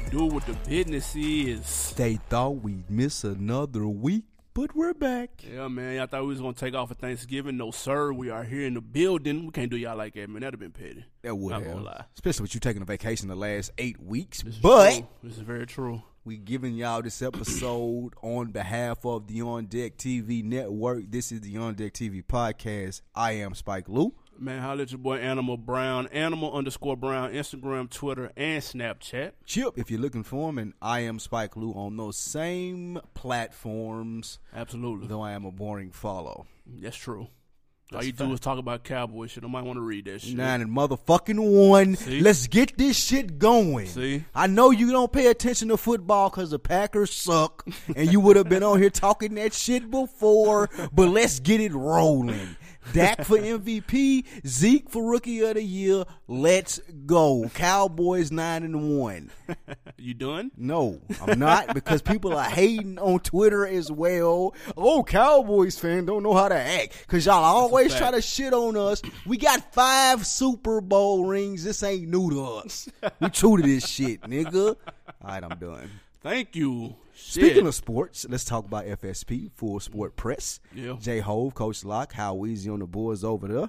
do, what the business is. They thought we'd miss another week, but we're back. Yeah, man. I thought we was gonna take off for Thanksgiving. No, sir. We are here in the building. We can't do y'all like that, man. That'd have been petty. That would Not have. lie. Especially with you taking a vacation the last eight weeks. This but true. this is very true. we giving y'all this episode on behalf of the On Deck TV network. This is the On Deck TV podcast. I am Spike Lou. Man, holla at your boy Animal Brown, Animal underscore Brown, Instagram, Twitter, and Snapchat. Chip, if you're looking for him, and I am Spike Lou on those same platforms, Absolutely. though I am a boring follow. That's true. All you do is talk about cowboy shit. I might want to read that shit. Nine and motherfucking one. See? Let's get this shit going. See? I know you don't pay attention to football because the Packers suck, and you would have been on here talking that shit before. But let's get it rolling. Dak for MVP, Zeke for Rookie of the Year. Let's go. Cowboys nine and one. You done? No, I'm not because people are hating on Twitter as well. Oh, Cowboys fan don't know how to act because y'all always try to shit on us. We got five Super Bowl rings. This ain't new to us. We true to this shit, nigga. All right, I'm done. Thank you. Speaking of sports, let's talk about FSP, Full Sport Press. Yeah. J Hove, Coach Locke, how easy on the boys over there.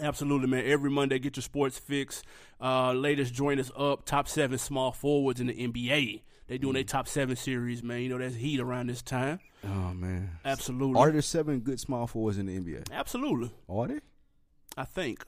Absolutely, man. Every Monday, get your sports fix. Uh, latest join us up. Top seven small forwards in the NBA. They doing Mm. their top seven series, man. You know that's heat around this time. Oh man, Absolutely. are there seven good small forwards in the NBA? Absolutely. Are they? I think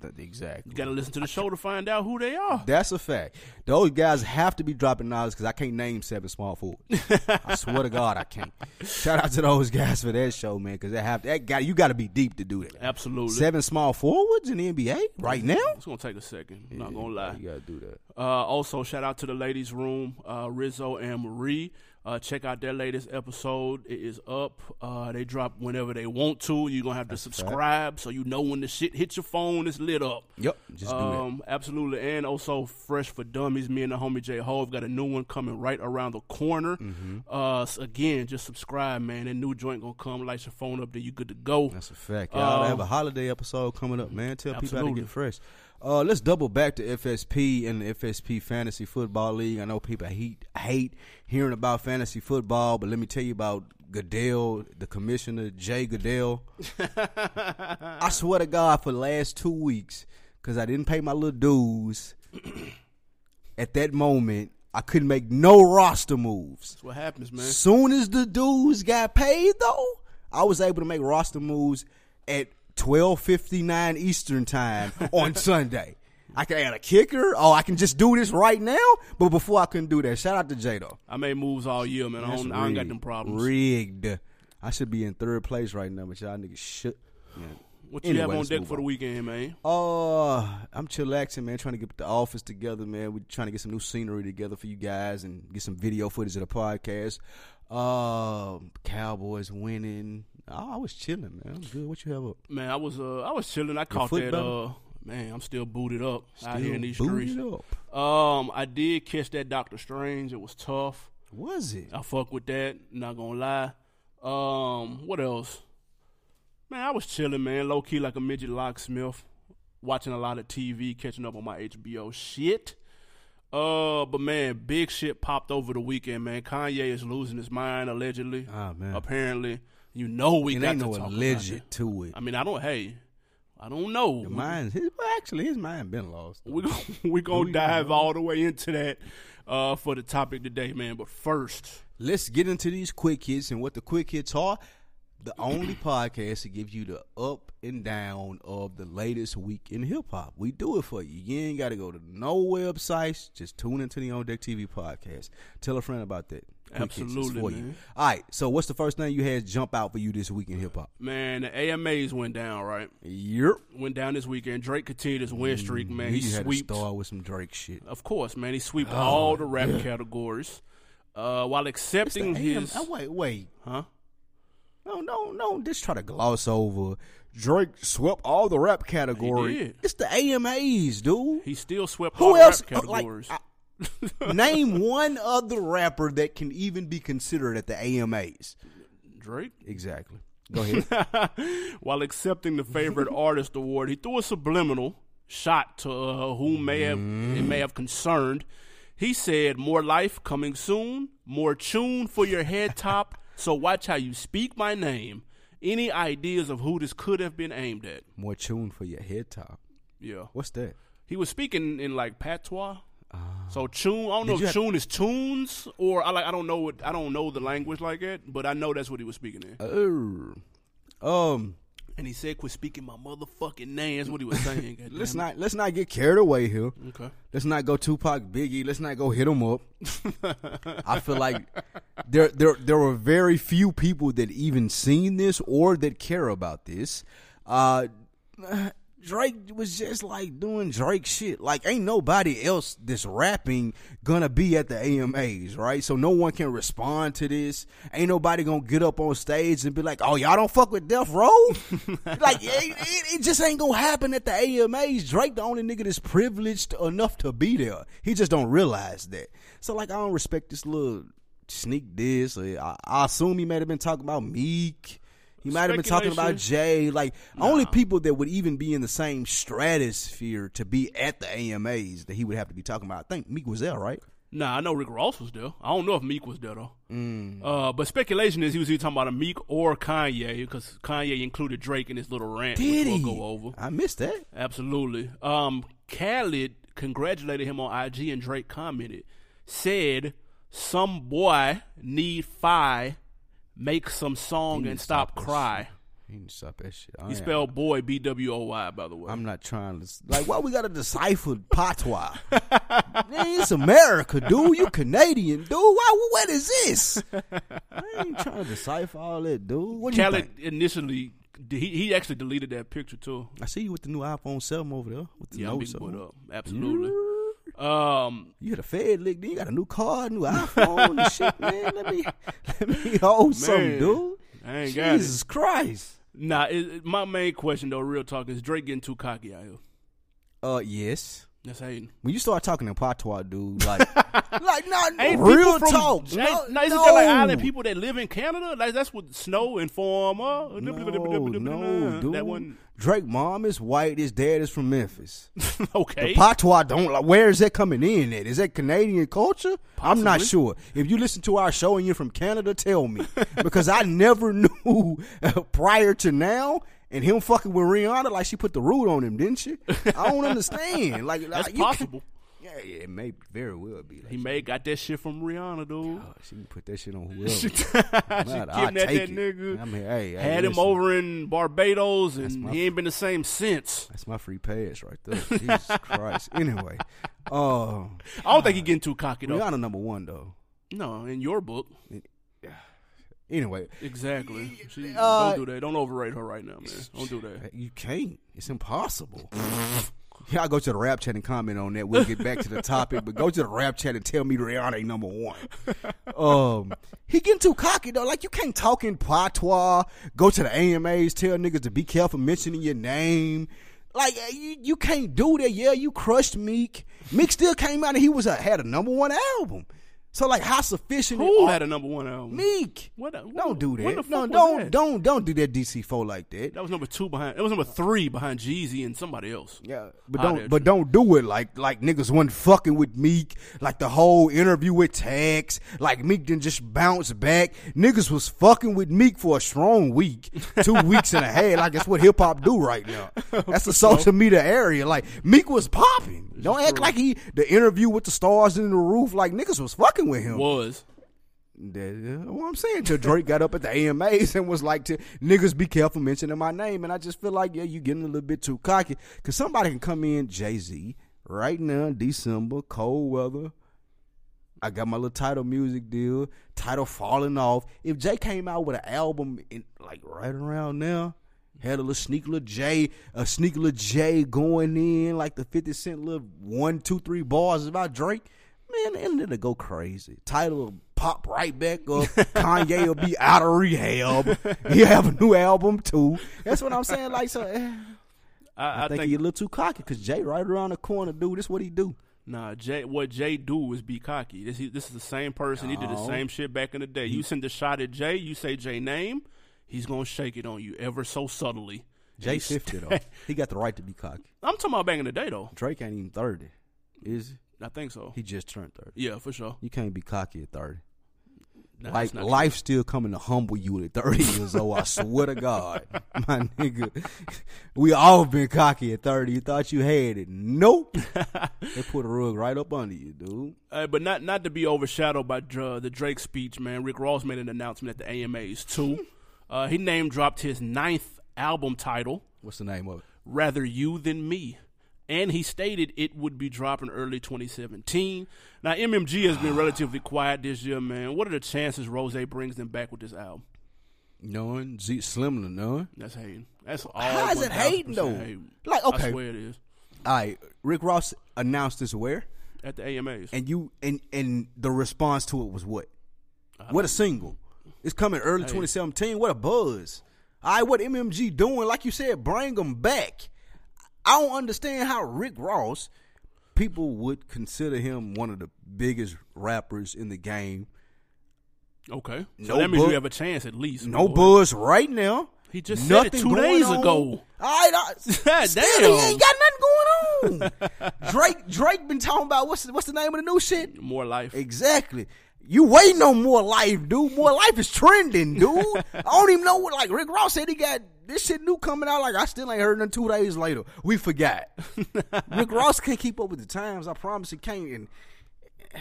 That- Exactly. you got to listen to the show to find out who they are. That's a fact. Those guys have to be dropping knowledge because I can't name seven small forwards. I swear to God, I can't. Shout out to those guys for that show, man, because they have that guy. You got to be deep to do that. Absolutely. Seven small forwards in the NBA right now. It's gonna take a second. I'm not gonna lie. You got to do that. Uh, also, shout out to the ladies' room, uh, Rizzo and Marie. Uh, check out their latest episode. It is up. Uh, they drop whenever they want to. You're gonna have to subscribe so you know when the shit hits your phone. It's lit up. Yep, just. Um, absolutely, and also fresh for dummies. Me and the homie J Hove got a new one coming right around the corner. Mm-hmm. Uh, so again, just subscribe, man. That new joint gonna come. Light your phone up, then you good to go. That's a fact. Y'all Um, have a holiday episode coming up, man. Tell people how to get fresh. Uh, let's double back to FSP and the FSP Fantasy Football League. I know people hate hate hearing about fantasy football, but let me tell you about Goodell, the commissioner, Jay Goodell. I swear to God, for the last two weeks, because I didn't pay my little dues, at that moment, I couldn't make no roster moves. That's what happens, man. Soon as the dudes got paid, though, I was able to make roster moves at twelve fifty nine Eastern time on Sunday. I can add a kicker. Oh, I can just do this right now. But before I couldn't do that. Shout out to J though. I made moves all year, man. I don't, I don't got them problems. Rigged. I should be in third place right now, but y'all niggas should. Yeah. What you Anyway, have on deck for the weekend, man? Uh, I'm chillaxing, man. Trying to get the office together, man. We're trying to get some new scenery together for you guys and get some video footage of the podcast. Uh, Cowboys winning. Oh, I was chilling, man. I'm good. What you have up? Man, I was uh I was chilling. I caught that better? uh man, I'm still booted up out here in these booted streets. up. Um, I did catch that Doctor Strange. It was tough. Was it? I fuck with that. Not gonna lie. Um, what else? Man, I was chilling, man. Low key like a midget locksmith, watching a lot of TV, catching up on my HBO shit. Uh, but man, big shit popped over the weekend, man. Kanye is losing his mind allegedly. Ah man, Apparently, you know we it got ain't to no talk alleged about it. to it. I mean, I don't. Hey, I don't know. The mind, his, well, actually, his mind been lost. We gon' we gonna dive gonna- all the way into that uh, for the topic today, man. But first, Let's get into these quick hits and what the quick hits are. The only podcast to give you the up and down of the latest week in hip hop. We do it for you. You ain't got to go to no websites. Just tune into the On Deck TV podcast. Tell a friend about that. Absolutely, for you. All right. So, what's the first thing you had jump out for you this week in hip hop? man, the AMAs went down, right? Yep. Went down this weekend. Drake continued his win streak, man. He you had to swept. start with some Drake shit. Of course, man. He swept Oh, all the rap categories, uh, while accepting the his. Oh, wait, wait. Huh? No, no, no. Just try to gloss over. Drake swept all the rap category. did. It's the AMAs, dude. He still swept all Who the else? rap uh, like, categories. I- name one other rapper that can even be considered at the AMAs. Drake. Exactly. Go ahead. While accepting the favorite artist award, he threw a subliminal shot to uh, whom may have it may have concerned. He said, "More life coming soon, more tune for your head top. so watch how you speak my name. Any ideas of who this could have been aimed at?" More tune for your head top. Yeah, What's that? he was speaking in like patois. So tune, I don't know Did if have- tune is tunes or I like I don't know what I don't know the language like that, but I know that's what he was speaking in. Oh. Um. And he said, "Quit speaking my motherfucking name." That's what he was saying. Let's it. not let's not get carried away here. Okay. Let's not go Tupac Biggie. Let's not go hit them up. I feel like there there there were very few people that even seen this or that care about this. Uh, Drake was just like doing Drake shit. Like ain't nobody else that's rapping gonna be at the AMAs, right? So no one can respond to this. Ain't nobody gonna get up on stage and be like, "Oh, y'all don't fuck with Death Row." like it, it, it just ain't gonna happen at the AMAs. Drake the only nigga that's privileged enough to be there. He just don't realize that. So like I don't respect this little sneak diss. Or I, I assume he might have been talking about Meek. He might have been talking about Jay. Like only people that would even be in the same stratosphere to be at the AMAs that he would have to be talking about. I think Meek was there, right? Nah, I know Rick Ross was there. I don't know if Meek was there though. Mm. Uh, but speculation is he was either talking about a Meek or Kanye because Kanye included Drake in his little rant, Did which he? we'll go over. I missed that. Absolutely. Um, Khaled congratulated him on IG, and Drake commented, said, "Some boy need fi, make some song and stop, stop cry." He didn't stop that shit. I spelled boy B W O Y, by the way. I'm not trying to like. Why we gotta decipher patois? Man, it's America, dude. You Canadian, dude. Why? What is this? I ain't trying to decipher all that, dude. What Khaled initially, he, he actually deleted that picture too. I see you with the new iPhone 7 over there with the Yeah, notes big up. Absolutely. Um, You had a Fed lick, then you got a new car, new iPhone and shit, man. Let me let me hold something, dude. I ain't got it. Jesus Christ. Nah, it- my main question though, real talk, is Drake getting too cocky out here? Uh, yes. That's hating. When you start talking in patois, dude, like, like, not Ain't real from, talk. Ain't, no, no, isn't no. there like island people that live in Canada? Like that's what Snow and Former. No, no, dude. That one. Drake mom is white. His dad is from Memphis. okay. The patois don't like. Where is that coming in at? Is that Canadian culture? I'm not sure. If you listen to our show and you're from Canada, tell me because I never knew prior to now. And him fucking with Rihanna, like she put the root on him, didn't she? I don't understand. Like that's like, possible. Yeah, yeah, it may very well be. Like, He may got that shit from Rihanna, dude. oh, she can put that shit on whoever. she kidnapped that it. nigga. I mean, hey, hey, had him over in Barbados, and he ain't been the same since. That's my free pass right there. Jesus Christ. Anyway, uh, I don't think he getting too cocky though. Rihanna number one though. No, in your book, Anyway, exactly. She, Uh, don't do that. Don't overrate her right now, man. Don't do that. you can't. It's impossible. Y'all go to the rap chat and comment on that. We'll get back to the topic, but go to the rap chat and tell me Rihanna ain't number one. Um, he getting too cocky though. Like you can't talk in patois. Go to the AMAs, tell niggas to be careful mentioning your name. Like uh, you, you can't do that. Yeah, you crushed Meek. Meek still came out and he was a, had a number one album. So like, how sufficient? Who had a number one album? Meek? What? Don't do that. No, don't, that? don't, don't do that. DC four like that. That was number two behind. It was number three behind Jeezy and somebody else. Yeah, but don't but don't do it like like niggas wasn't fucking with Meek. Like the whole interview with Tax, like Meek didn't just bounce back. Niggas was fucking with Meek for a strong week, two weeks and a half. Like that's what hip hop do right now. That's the social media area. Like Meek was popping. Don't act like he the interview with the stars in the roof. Like niggas was fucking with him. Was That- uh, what I'm saying till Drake got up at the AMAs and was like to niggas be careful mentioning my name and I just feel like yeah you getting a little bit too cocky because somebody can come in Jay Z right now December cold weather I got my little Tidal music deal Tidal falling off if Jay came out with an album in like right around now had a little sneak little J a sneak little J going in like the 50 cent little one two three bars about Drake Man, the internet will go crazy. Tidal will pop right back up. Kanye will be out of rehab. He'll have a new album too. That's what I'm saying. Like, so eh, I, I, I, think, think, he a little too cocky because Jay right around the corner, dude. This what he do. nah. Jay, what Jay do is be cocky. This he, this is the same person. He did the same shit back in the day. You send a shot at Jay. You say Jay name. He's gonna shake it on you ever so subtly. Jay fifty though. He got the right to be cocky. I'm talking about back in the day though. Drake ain't even thirty. Is he? I think so. He just turned thirty. Yeah, for sure. You can't be cocky at thirty. Nah, like life still coming to humble you at 30 years old. I swear to God, my nigga. We all been cocky at 30. You thought you had it. Nope. they put a rug right up under you, dude. Uh, but not not to be overshadowed by Dr- the Drake speech, man. Rick Ross made an announcement at the AMAs too. Uh, he name dropped his ninth album title, What's the name of it? "Rather You Than Me," and he stated it would be dropping early 2017. Now MMG has been relatively quiet this year, man. What are the chances Ross brings them back with this album? None. Z Slim to none. That's hating. That's all. How is it hating, though? hating. Like, I okay. swear it is All right. Rick Ross announced this where? at the AMAs. And you and and the response to it was what? What a single. It's coming early 2017. What a buzz. All right, what MMG doing? Like you said, bring them back. I don't understand how Rick Ross, people would consider him one of the biggest rappers in the game. okay, so No that means bu- you have a chance at least. No boy. buzz right now. He just said it two days on. ago. All right, I, God still, damn. he ain't got nothing going on. Drake, Drake been talking about what's what's the name of the new shit? More life. Exactly. You waiting on more life, dude. More life is trending, dude. I don't even know what like Rick Ross said he got this shit new coming out. Like I still ain't heard nothing two days later. We forgot. Rick Ross can't keep up with the times. I promise he can't. And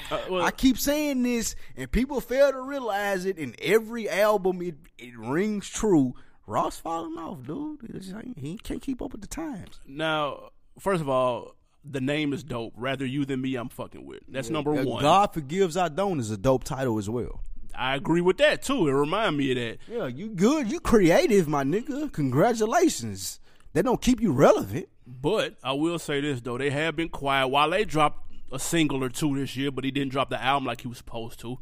Uh, well, I keep saying this, and people fail to realize it. In every album, it it rings true. Ross falling off, dude. He can't keep up with the times. now, first of all, the name is dope. Rather you than me, I'm fucking with. That's number Uh, one. God forgives, I don't is a dope title as well. I agree with that too. It remind me of that. Yeah, you good. You creative, my nigga. Congratulations. That don't keep you relevant. But I will say this though, they have been quiet. While they dropped a single or two this year, but he didn't drop the album like he was supposed to.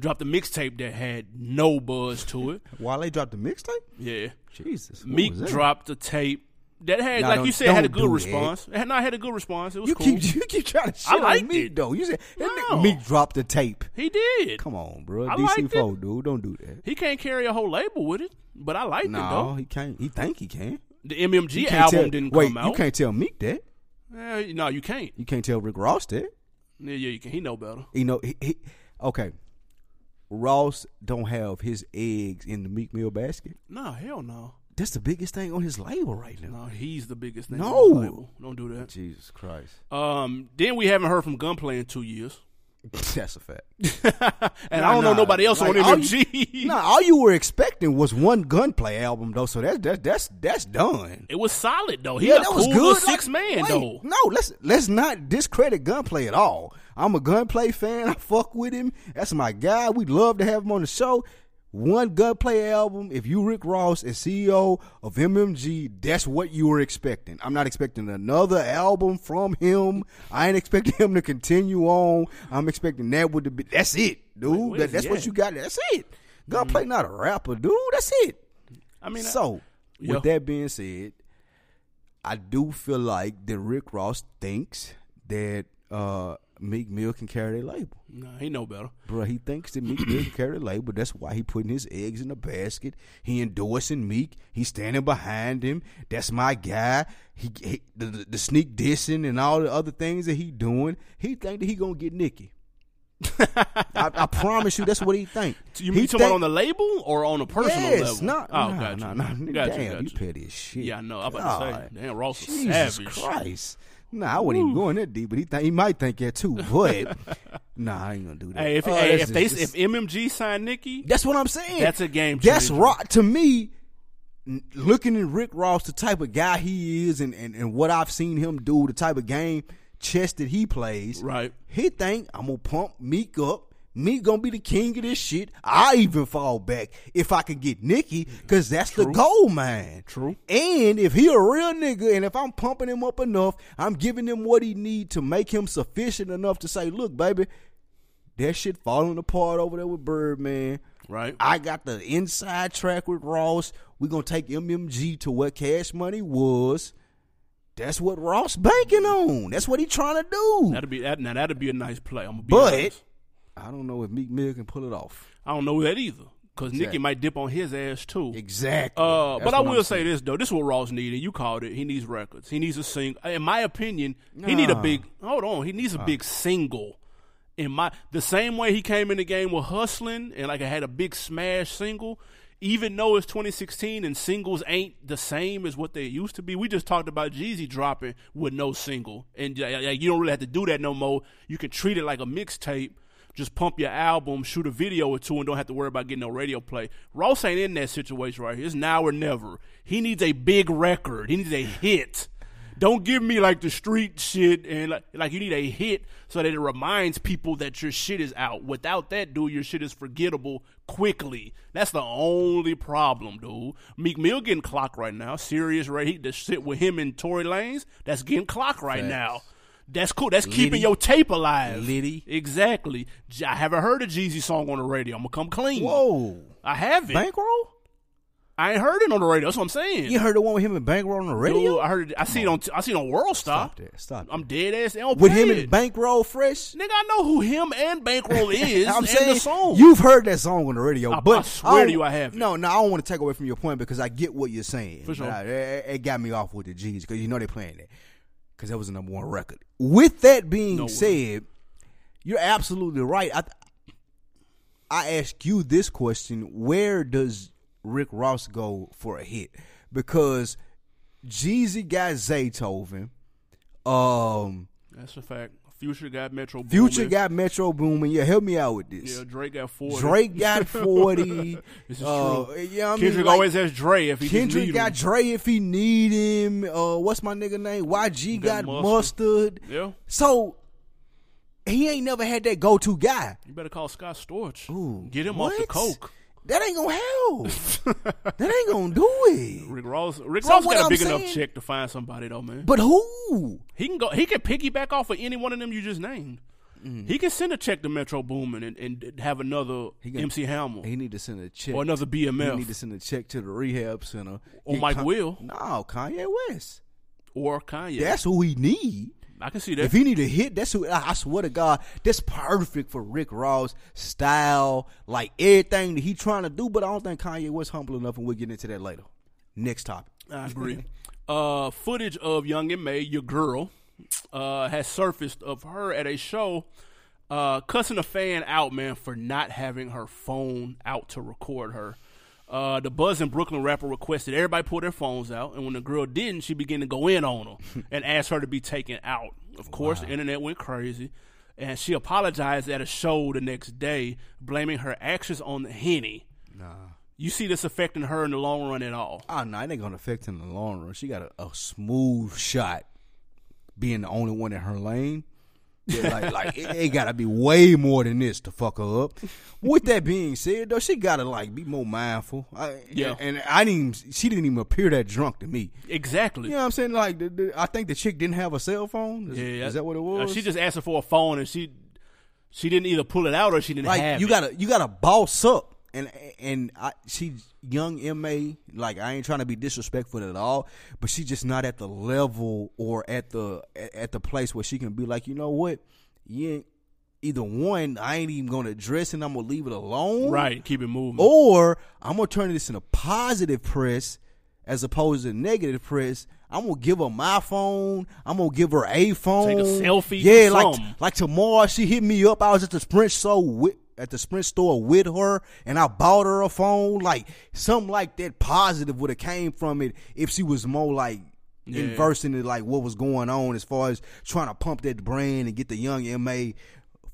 Dropped a mixtape that had no buzz to it. While they dropped the mixtape? Yeah. Jesus. Meek dropped a tape that had, like don't- you said, had a don't good do response. It had not had a good response. It was You cool. keep you keep trying to shit I liked on Meek it. though. You said that No. nigga Meek dropped the tape. he did. Come on, bro. I DC four, dude. Don't do that. He can't carry a whole label with it, but I liked it No, though. he can't. He think he can. The MMG can't album tell- didn't wait, come out. you can't tell Meek that. Eh, no, you can't. You can't tell Rick Ross that. Yeah, yeah, you can. He know better. You know, he, he okay. Ross don't have his eggs in the Meek Mill basket. No, hell no. That's the biggest thing on his label right now. No, he's the biggest thing. No. on the label. don't do that. Jesus Christ. Um, then we haven't heard from Gunplay in two years, That's a fact. and Nah, I don't know nobody else Like, on all MMG. No, all you were expecting was one gunplay album though, so that's that's that's that's done. It was solid though. He yeah, a that was good. little Like, six man wait, though. No, let's let's not discredit gunplay at all. I'm a gunplay fan. I fuck with him. That's my guy. We'd love to have him on the show. One gunplay album. If you Rick Ross is CEO of MMG, that's what you were expecting. I'm not expecting another album from him. I ain't expecting him to continue on. I'm expecting that would be. That's it, dude. Wait, That- is what at? you got. That's it. Gunplay not a rapper, dude. That's it. I mean, So, Yeah. with that being said, I do feel like that Rick Ross thinks that uh, Meek Mill can carry their label. nah, he know better. Bro, he thinks that Meek Mill can carry the label. That's why he putting his eggs in the basket. He endorsing Meek. He standing behind him. That's my guy. He, he the, the, the sneak dissing and all the other things that he doing. He think that he gonna get Nicki. I, I promise you, that's what he think. You he mean talking about on the label or on a personal level? yes, level? No, oh, no, got no, you. no, Got you, Damn, got you you. petty as shit. Yeah, I know. I'm about to say, damn, Ross Jesus savage. Christ. Nah, I wouldn't even going that deep, but he th- he might think that too. But nah, I ain't gonna do that. Hey, if, Oh, hey, that's if they just- if MMG signed Nicki, that's what I'm saying. that's a game That's changer. right to me. Looking at Rick Ross, the type of guy he is, and, and, and what I've seen him do, the type of game chess that he plays, Right. He think I'm gonna pump Meek up. Meek gonna be the king of this shit. I even fall back if I can get Nicki, cause that's the goal, man. True. And if he a real nigga, and if I'm pumping him up enough, I'm giving him what he need to make him sufficient enough to say, look, baby, that shit falling apart over there with Birdman. Right. I got the inside track with Ross. we gonna take MMG to what Cash Money was. That's what Ross banking on. That's what he trying to do. That'd be that. Now that'd be a nice play. I'm gonna be But honest. I don't know if Meek Mill can pull it off. I don't know that either. because Nicki might dip on his ass too. Exactly. Uh, but I will say this though, this is what Ross needed. You called it. He needs records. He needs a sing. In my opinion, he need a big. Hold on, he needs a big single. In my the same way he came in the game with hustling and like I had a big smash single. Even though it's 2016 and singles ain't the same as what they used to be, we just talked about Jeezy dropping with no single, and uh, like, you don't really have to do that no more. You can treat it like a mixtape just pump your album, shoot a video or two, and don't have to worry about getting no radio play. Ross ain't in that situation right here. It's now or never. He needs a big record. He needs a hit. Don't give me like the street shit and like, like you need a hit so that it reminds people that your shit is out. Without that, dude, your shit is forgettable quickly. That's the only problem, dude. Meek Mill getting clocked right now. Serious right? He the shit with him and Tory Lanez. That's getting clocked right Facts. now. That's cool. That's keeping Liddy. your tape alive. Liddy. Exactly. I haven't heard a Jeezy song on the radio. I'm gonna come clean. Whoa. I haven't. Bankroll? I ain't heard it on the radio. That's what I'm saying. You heard the one with him and Bankroll on the radio? Dude, I heard. It, I see it on. I see it on World Star. Stop that. Stop that. I'm dead ass. They don't With him it. and Bankroll fresh? Nigga, I know who him and Bankroll is. I'm and saying the song. you've heard that song on the radio, I- but I swear to you I haven't. No, no, I don't want to take away from your point because I get what you're saying. For sure. It, it got me off with the G's because you know they're playing that because that was the number one record. With that being No said, you're absolutely right. I I ask you this question: Where does Rick Ross go for a hit? Because Jeezy got Zaytoven. Um, That's a fact. Future got Metro. Future Boomin. got Metro Boomin. Yeah, help me out with this. Yeah, Drake got forty. Drake got forty. This is uh, true. Yeah, I mean, Kendrick Like, always has Dre if he Kendrick need got him. Dre if he need him. Uh, what's my nigga name? YG got, Got mustard. Yeah, So he ain't never had that go to guy. you better call Scott Storch. Ooh, Get him off the coke. That ain't gonna help. that ain't gonna do it. Rick Ross. Rick So Ross got a I'm big enough check to find somebody though, man. But who? He can go. He can piggyback off of any one of them you just named. Mm. He can send a check to Metro Boomin and, and have another MC Hammer He need to send a check. or another BMF. He need to send a check to the rehab center. Or Mike Con- Will. No, Kanye West. or Kanye. That's who he need. I can see that. If he need a hit, that's who. I I swear to God, that's perfect for Rick Ross style, like everything that he trying to do. But I don't think Kanye was humble enough, and we'll get into that later. Next topic. I agree. uh, footage of Young M.A, your girl, uh, has surfaced of her at a show, uh, cussing a fan out, man, for not having her phone out to record her. Uh, the Buzz in Brooklyn rapper requested everybody pull their phones out, and when the girl didn't, she began to go in on her and asked her to be taken out. Of course, the internet went crazy, and she apologized at a show the next day, blaming her actions on the henny. Nah. You see this affecting her in the long run at all? Oh no, it ain't gonna affect him in the long run. She got a, a smooth shot, being the only one in her lane. Yeah, like like it, it gotta be way more than this to fuck her up. With that being said, though, she gotta like be more mindful. I, Yeah. and I didn't. Even, she didn't even appear that drunk to me. Exactly. You know what I'm saying? Like, the, the, I think the chick didn't have a cell phone. Is, Yeah, is that what it was? she just asked her for a phone, and she she didn't either pull it out or she didn't like have you it. gotta you gotta boss up and and I, she's young ma like i ain't trying to be disrespectful at all but she just not at the level or at the at the place where she can be like you know what you ain't either one i ain't even gonna address and i'm gonna leave it alone right. Keep it moving. or i'm gonna turn this into positive press as opposed to negative press I'm gonna give her my phone. I'm gonna give her a phone. Take a selfie, Yeah, like like tomorrow she hit me up. I was at the Sprint store with at the Sprint store with her, and I bought her a phone. Like something like that positive would have came from it if she was more like Yeah. inversed into like what was going on as far as trying to pump that brand and get the young MA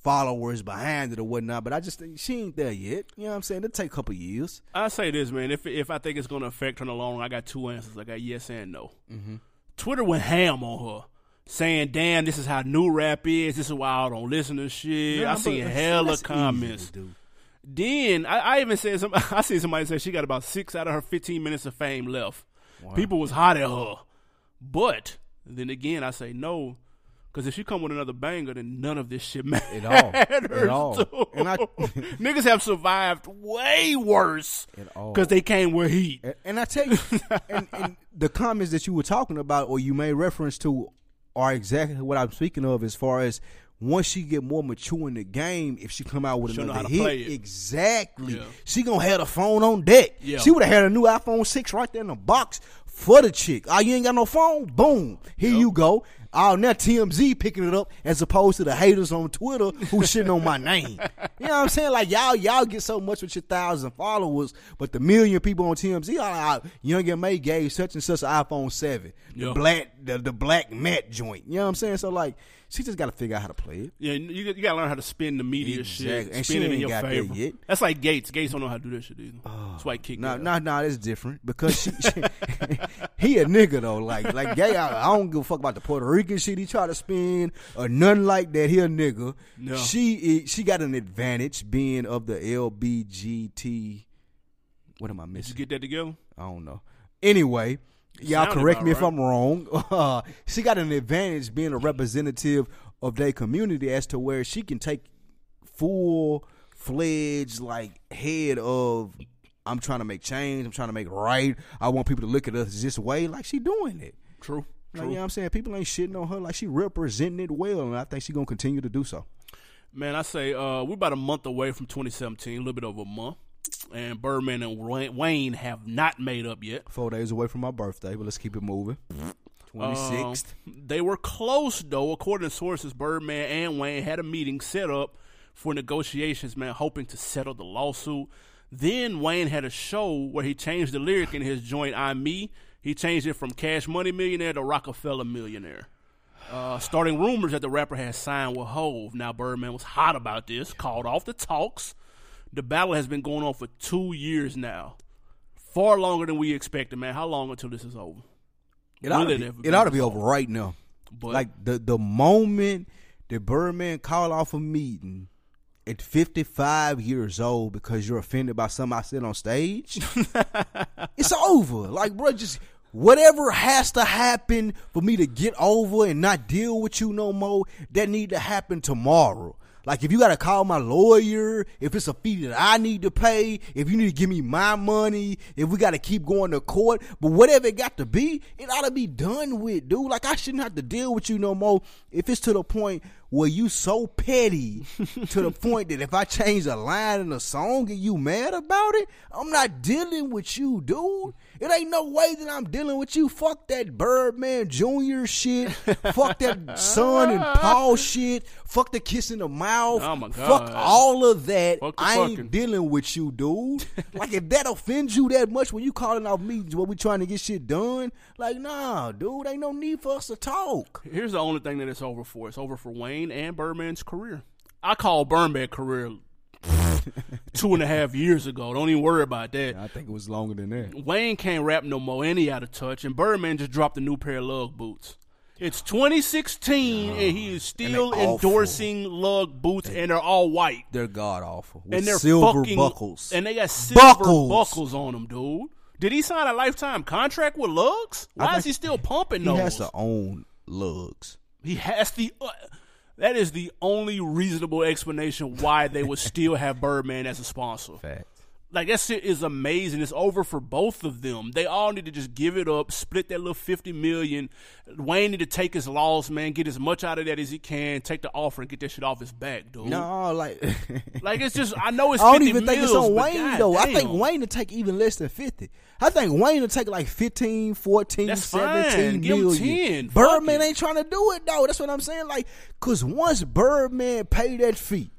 followers behind it or whatnot. But I just think she ain't there yet. You know what I'm saying? It'll take a couple years. I say this, man. If if I think it's going to affect her in the long run, I got two answers. I got yes and no. Mm-hmm. Twitter went ham on her, saying, "Damn, this is how new rap is. This is why I don't listen to shit." Nah, I seen hella easy comments. do. Then I, I even said some. I see somebody say she got about six out of her fifteen minutes of fame left. People was hot at her, but then again, I say no, because if she come with another banger, then none of this shit matters. all. At all. too. And I- niggas have survived way worse At all. because they came with heat. And, and I tell you, and, and the comments that you were talking about, or you made reference to, are exactly what I'm speaking of. As far as once she get more mature in the game, if she come out with She'll another how to play hit, it. exactly, Yeah. she gonna have the phone on deck. Yeah. She would have had a new iPhone six right there in the box for the chick. Oh, you ain't got no phone? Boom, here you go. Oh, now TMZ picking it up as opposed to the haters on Twitter who shitting on my name. You know what I'm saying? Like y'all, y'all get so much with your thousand followers, but the million people on TMZ are ah, like, Young M.A gave such and such an iPhone seven, the Yeah. black, the, the black matte joint. You know what I'm saying? So like, she just got to figure out how to play it. Yeah, you, you gotta learn how to spin the media shit, And spin she it in your got that yet. That's like Gates. Gates don't know how to do that shit either. That's why he kicked No, no, no, that's different because she, she- he a nigga though. Like, like gay. I, I don't give a fuck about the Puerto Rican shit he try to spin or nothing like that. He a nigga. No. She is- she got an advantage being of the LBGT. What am I Did missing? you get that together? I don't know. Anyway, y'all Sounded correct me if. I'm wrong. she got an advantage being a representative of their community as to where she can take full fledged like head of I'm trying to make change, I'm trying to make right. I want people to look at us this way like she doing it. True. Like, True. you know what I'm saying? People ain't shitting on her like she representing it well and I think she gonna continue to do so. Man, I say uh, we're about a month away from 2017, a little bit over a month, and Birdman and Wayne- have not made up yet. Four days away from my birthday, but let's keep it moving. Twenty sixth. Um, they were close though, according to sources. Birdman and Wayne had a meeting set up for negotiations, man, hoping to settle the lawsuit. Then Wayne had a show where he changed the lyric in his joint "I'm Me." He changed it from Cash Money Millionaire to Rockefeller Millionaire. Uh, starting rumors that the rapper had signed with Hove. Now Birdman was hot about this, called off the talks. The battle has been going on for two years now, far longer than we expected. Man, how long until this is over? It ought, to be, it ought to be over right now. But like the the moment that Birdman called off a meeting at 55 years old because you're offended by something I said on stage, it's over. Like, bro, just whatever has to happen for me to get over and not deal with you no more, that need to happen tomorrow. Like if you gotta call my lawyer, if it's a fee that I need to pay, if you need to give me my money, if we gotta keep going to court, but whatever it got to be, it ought to be done with, dude. Like I shouldn't have to deal with you no more if it's to the point where you so petty to the point that if I change a line in a song and you mad about it, I'm not dealing with you, dude. It ain't no way that I'm dealing with you. Fuck that Birdman Jr. shit. Fuck that son and Paul shit. Fuck the kiss in the mouth. Oh, my Fuck all of that. I ain't fucking. dealing with you, dude. like if that offends you that much when you calling off meetings where we trying to get shit done, like nah, dude, ain't no need for us to talk. Here's the only thing that it's over for. It's over for Wayne and Birdman's career. I call Birdman career two and a half years ago. Don't even worry about that. I think it was longer than that. Wayne can't rap no more, and he out of touch. And Birdman just dropped a new pair of lug boots. It's 2016, and he is still endorsing lug boots, and they're all white. They're god awful. With and they're silver fucking, buckles. and they got silver Buckles. buckles. on them, dude. Did he sign a lifetime contract with Lugz? Why is he still pumping those? he has to own Lugz. He has the. Uh, that is the only reasonable explanation why they would still have Birdman as a sponsor. Fact. Like that shit is amazing. It's over for both of them. They all need to just give it up, split that little fifty million. Wayne need to take his loss, man, get as much out of that as he can, take the offer and get that shit off his back, dude. No, like Like it's just I know it's I don't 50 even think it's on Wayne though. I think. Wayne to take even less than 50. I think Wayne to take like 15, 14, That's 17 fine. Give him 10. Birdman ain't trying to do it though. That's what I'm saying. Like, cause once Birdman pay that fee,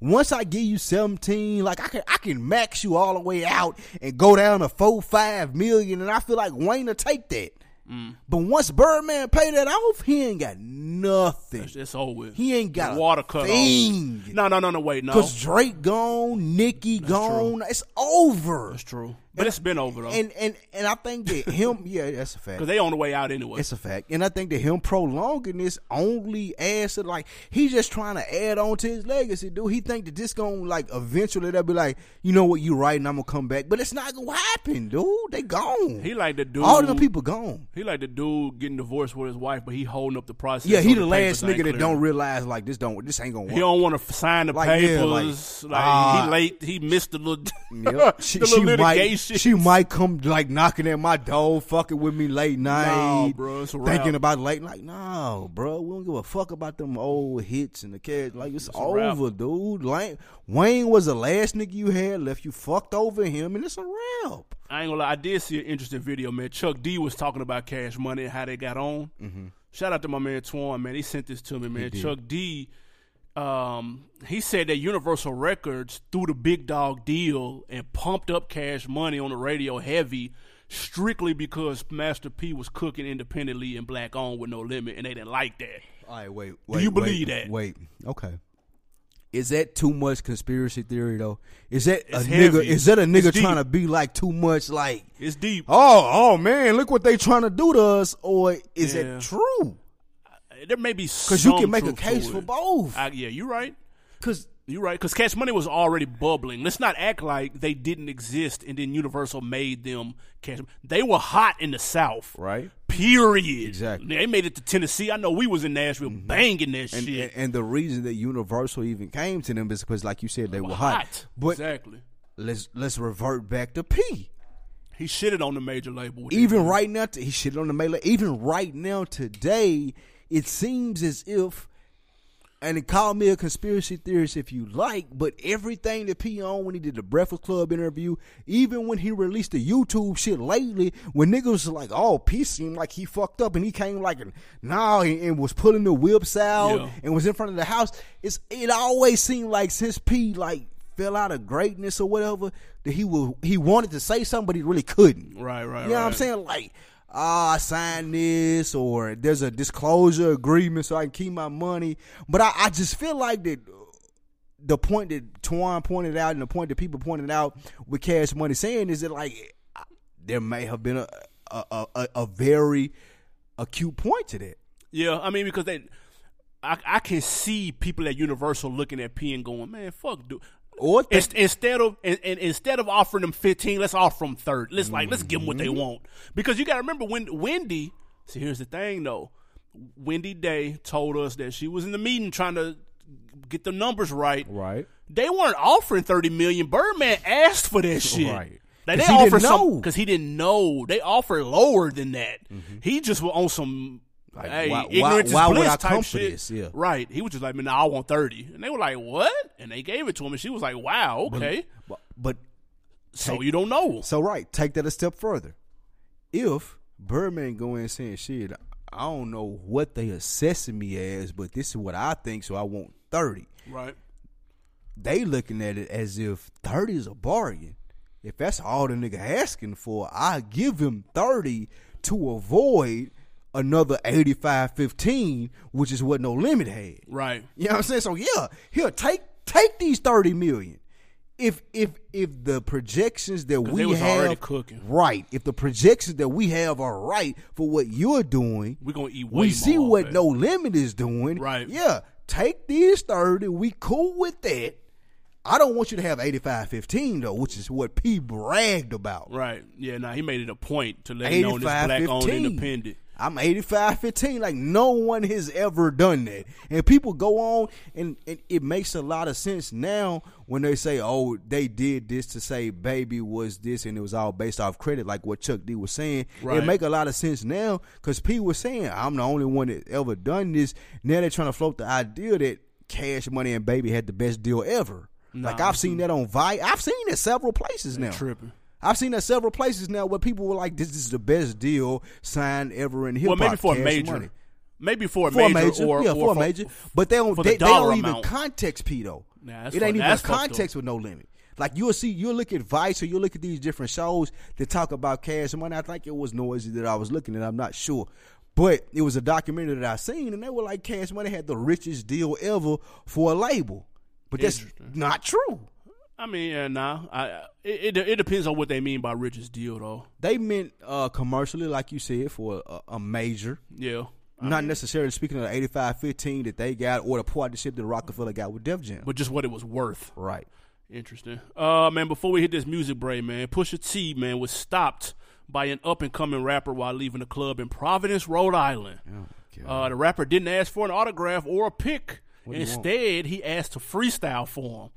once I give you 17, like I can I can max you all the way out and go down to four, five million, and I feel like Wayne to take that. Mm. But once Birdman pay that off, he ain't got nothing. It's, it's over. He ain't got The water cut thing. off. No, no, no, no. Wait, no. Cause Drake gone, Nicki gone. It's over. That's true. But it's been over though. And and and I think that him, yeah, that's a fact. Because they on the way out anyway. It's a fact, and I think that him prolonging this only adds to like he's just trying to add on to his legacy, dude. He think that this gonna like eventually they'll be like, you know what, you right, and I'm gonna come back, but it's not gonna happen, dude. They gone. he like the dude. All them people gone. He like the dude getting divorced with his wife, but he holding up the process. Yeah, he the papers last nigga that don't realize like this don't this ain't gonna work. He don't want to sign the Like, yeah, papers. like, Like, ah. he late. He missed the little, Yep. She- the little she might- litigation. Shit. She might come like knocking at my door, fucking with me late night, bro, it's a thinking about late night. No, bro, we don't give a fuck about them old hits and the kids. Like it's, wrap. over, dude. Like Wayne was the last nigga you had left. You fucked over him, and it's a wrap. I ain't gonna lie, I did see an interesting video, man. Chuck D was talking about Cash Money and how they got on. Mm-hmm. Shout out to my man Twan, man. He sent this to me, man. Chuck D, um, he said that Universal Records threw the big dog deal and pumped up Cash Money on the radio heavy, strictly because Master P was cooking independently and black owned with no limit, and they didn't like that. All right, wait, wait. you wait, believe that? Wait, okay. Is that too much conspiracy theory though? Is that It's a heavy. nigga? Is that a nigga It's deep. trying to be like too much? Like, It's deep. oh, oh man, look what they trying to do to us, or is Yeah. it true? There may be Because you can make a case for both. I, yeah, you're right. Because You're right, because Cash Money was already bubbling. Let's not act like they didn't exist and then Universal made them Cash. They were hot in the South, right, period. Exactly. They made it to Tennessee. I know we was in Nashville mm-hmm. banging that and, shit. and and the reason that Universal even came to them is because, like you said, they were hot. hot. But exactly. let's let's revert back to P. He shitted on the major label. even right now, he shit on the mailer. Even right now, today, it seems as if, and call me a conspiracy theorist if you like, but everything that P on when he did the Breakfast Club interview, even when he released the YouTube shit lately, when niggas was like, "Oh, P seemed like he fucked up," and he came like, "Nah," and, and was pulling the whips out Yeah. and was in front of the house. It's it always seemed like since P like fell out of greatness or whatever that he will he wanted to say something, but he really couldn't. Right, right, You know what I'm saying? Like, ah, I signed this, or there's a disclosure agreement so I can keep my money. But I, I just feel like that the point that Twan pointed out and the point that people pointed out with Cash Money saying is that like there may have been a a, a, a- a very acute point to that. Yeah, I mean because they, I, I can see people at Universal looking at P and going, man, fuck, dude. Or th- instead of and, and instead of offering them fifteen, let's offer them thirty. Let's like let's give them what Mm-hmm. they want because you got to remember when Wendy. See, here's the thing though. Wendy Day told us that she was in the meeting trying to get the numbers right. Right. They weren't offering thirty million. Birdman asked for that shit. Right. Like they didn't offered some because he didn't know. They offered lower than that. He just was on some. Like, hey, why- ignorance why is would bliss I type come for shit. this? Yeah. Right. He was just like, man, nah, I want 30. And they were like, what? And they gave it to him. And she was like, wow, okay. But, but so you don't know. So right, take that a step further. If Birdman go in saying shit, I don't know what they assessing me as, but this is what I think, so I want thirty. Right. They looking at it as if thirty is a bargain. If that's all the nigga asking for, I give him thirty to avoid another 85-15, which is what No Limit had. Right. You know what I'm saying? So yeah, here take take these thirty million. If if if the projections that we have right, if the projections that we have are right for what you're doing, We're going to eat we see what of No Limit is doing. Right. Yeah, take these thirty. We cool with that. I don't want you to have 85-15 though, which is what P bragged about. Right. Yeah, nah, he made it a point to let him know this black owned independent. I'm 85 15. Like, no one has ever done that. And people go on, and, and it makes a lot of sense now when they say, oh, they did this to say baby was this, and it was all based off credit, like what Chuck D was saying. Right. It make a lot of sense now because P was saying, I'm the only one that ever done this. Now they're trying to float the idea that Cash Money and Baby had the best deal ever. like, I've seen that on Vi. I've seen it several places now. tripping. I've seen that several places now where people were like, "This is the best deal signed ever in hip Well, hop." maybe for a major. Money. Maybe for a For a major, major, or yeah, or for a major. But they don't, for the they, they don't even context P though. Nah, it ain't even that's context with no limit. Like you'll see, you'll look at Vice or you'll look at these different shows that talk about Cash Money. I think it was Noisey that I was looking at. I'm not sure. But it was a documentary that I seen, and they were like, Cash Money had the richest deal ever for a label. But that's not true. I mean, yeah, nah. I, it, it it depends on what they mean by richest deal, though. They meant uh, commercially, like you said, for a, a major. Yeah. Not necessarily speaking of the 85-15 that they got or the partnership that Rockefeller got with Def Jam. But just what it was worth. Right. Interesting. Uh, man, before we hit this music break, man, Pusha T, man, was stopped by an up and coming rapper while leaving a club in Providence, Rhode Island. Uh, the rapper didn't ask for an autograph or a pic. do you want? Instead, he asked to freestyle for him.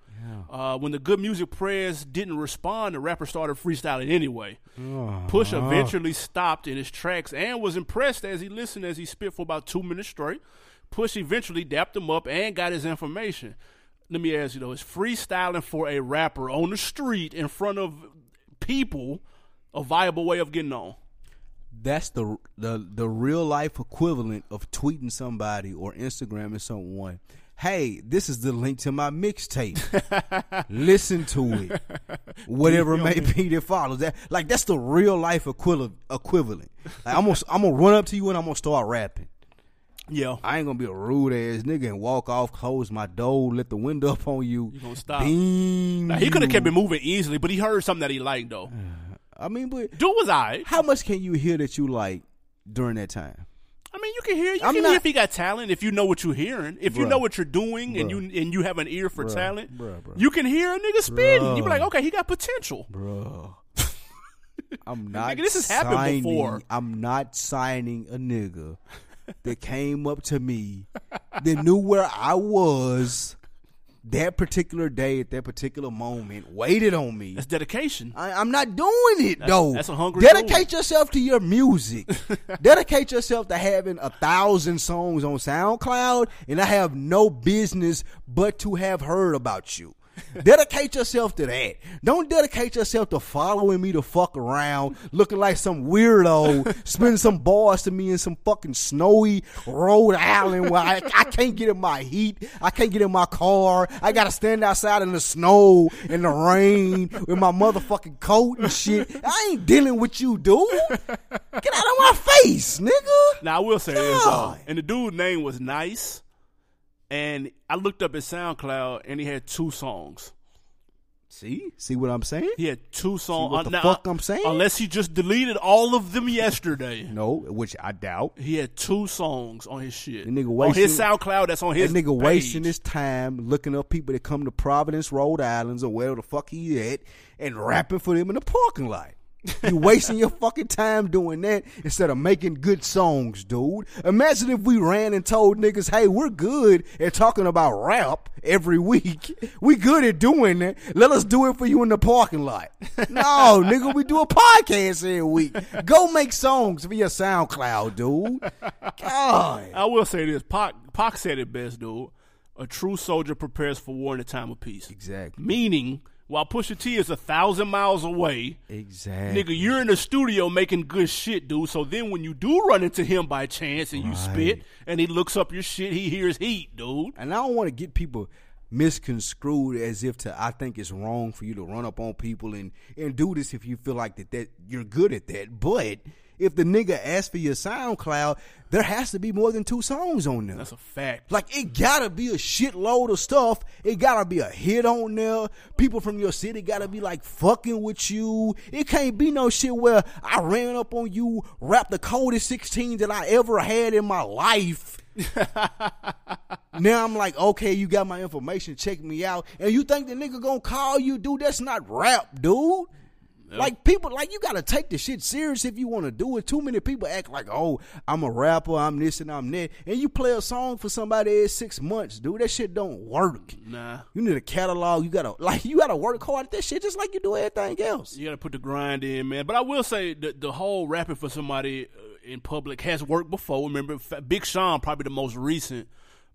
Uh, when the good music prayers didn't respond, the rapper started freestyling anyway. Push eventually stopped in his tracks and was impressed as he listened as he spit for about two minutes straight. Push eventually dapped him up and got his information. Let me ask you though, is freestyling for a rapper on the street in front of people a viable way of getting on? That's the the the real life equivalent of tweeting somebody or Instagramming someone. Hey, this is the link to my mixtape. Listen to it. Whatever it may be that follows. That like that's the real life equivalent equivalent. Like, I'm gonna I'm gonna run up to you and I'm gonna start rapping. Yeah. I ain't gonna be a rude ass nigga and walk off, close my door, let the window up on you. You gonna stop. Beam Now, he could have kept it moving easily, but he heard something that he liked though. I mean, but Dude was alright. how much can you hear that you like during that time? I mean, you can hear. You I'm can not- hear if he got talent. If you know what you're hearing, if you know what you're doing, and you and you have an ear for Bruh. talent, you can hear a nigga spitting. You be like, okay, he got potential. Bro. I'm not Nigga, this has happened signing, before. I'm not signing a nigga that came up to me that knew where I was that particular day at that particular moment, waited on me. That's dedication. I, I'm not doing it though. that's a hungry Dedicate yourself to your music. Dedicate yourself to having a thousand songs on SoundCloud, and I have no business but to have heard about you. Dedicate yourself to that. Don't dedicate yourself to following me to fuck around, looking like some weirdo, spending some bars to me in some fucking snowy Rhode Island where I, I can't get in my heat. I can't get in my car. I gotta stand outside in the snow, in the rain, with my motherfucking coat and shit. I ain't dealing with you, dude. Get out of my face, nigga. Now I will say this though, and the dude's name was Nice, and I looked up his SoundCloud, and he had two songs. See? See what I'm saying? He had two songs. what the uh, now, fuck I'm saying? Unless he just deleted all of them yesterday. No, which I doubt. He had two songs on his shit. The nigga on his wasting- SoundCloud, that's on his That nigga page. wasting his time looking up people that come to Providence, Rhode Islands, or wherever the fuck he at, and rapping for them in the parking lot. You wasting your fucking time doing that instead of making good songs, dude. Imagine if we ran and told niggas, "Hey, we're good at talking about rap every week. We good at doing that. Let us do it for you in the parking lot." No, nigga, we do a podcast every week. Go make songs for your SoundCloud, dude. God. I will say this: Pac, Pac said it best, dude. A true soldier prepares for war in a time of peace. Exactly. Meaning, while Pusha T is a thousand miles away, Exactly. nigga, you're in the studio making good shit, dude. So then, when you do run into him by chance and you spit, and he looks up your shit, he hears heat, dude. And I don't want to get people misconstrued as if to I think it's wrong for you to run up on people and and do this if you feel like that that you're good at that. But if the nigga asks for your SoundCloud, there has to be more than two songs on there. That's a fact. Like it gotta be a shitload of stuff. It gotta be a hit on there. People from your city gotta be like fucking with you. It can't be no shit where I ran up on you, rapped the coldest 16 that I ever had in my life. now I'm like, okay, you got my information, check me out. And you think the nigga gonna call you, dude? That's not rap, dude. Like people, like you gotta take the shit serious if you want to do it. Too many people act like, oh, I'm a rapper, I'm this and I'm that, and you play a song for somebody every six months, dude. That shit don't work. Nah, You need a catalog. You gotta like you gotta work hard at that shit just like you do everything else. you got to put the grind in, man. But I will say the the whole rapping for somebody uh, in public has worked before. Remember, Big Sean probably the most recent.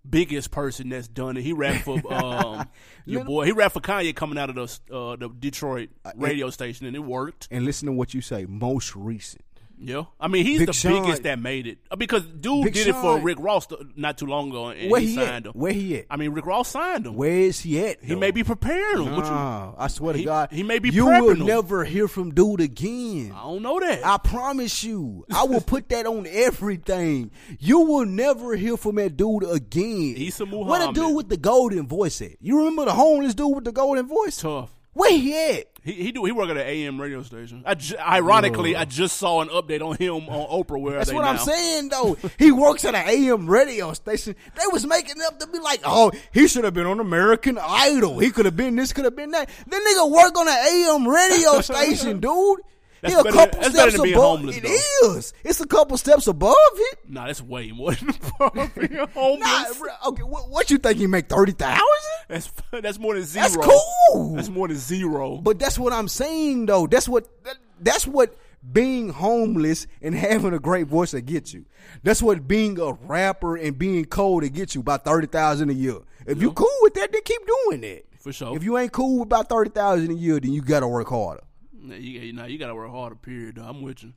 Biggest person that's done it. He rapped for um, your boy. He rapped for Kanye coming out of the uh, the Detroit radio station, and it worked. And listen to what you say. Most recent. Yeah, I mean he's Big the Sean- biggest that made it Uh, because dude Big did it for Rick Ross not too long ago, and Where he, he, signed at? him. Where he at? I mean Rick Ross signed him. Where is he at? he though? may be preparing him. What Nah, I swear to He- God, he may be You will him. never hear from dude again. I don't know that. I promise you. I will put that on everything. You will never hear from that dude again. Where the Muhammad. dude with the golden voice at? You remember the homeless dude with the golden voice? Tough. Where he at? He he do he work at an AM radio station. I ju- ironically I just saw an update on him on Oprah. Where That's what now? I'm saying though. he works at an AM radio station. They was making up to be like, oh, he should have been on American Idol. He could have been this, could have been that. The nigga work on an AM radio station, dude. That's a couple than- steps above. homeless, It is. It's a couple steps above it. Nah, that's way more than being homeless. Nah, okay. What, what you think? He make thirty thousand? That's that's more than zero. That's cool. That's more than zero. But that's what I'm saying, though. That's what that, that's what being homeless and having a great voice that gets you. That's what being a rapper and being cold to get you about thirty thousand a year. If you cool with that, then keep doing it. For sure. If you ain't cool with about thirty thousand a year, then you gotta work harder. Nah, you, nah, you gotta work harder. Period. Though. I'm with you.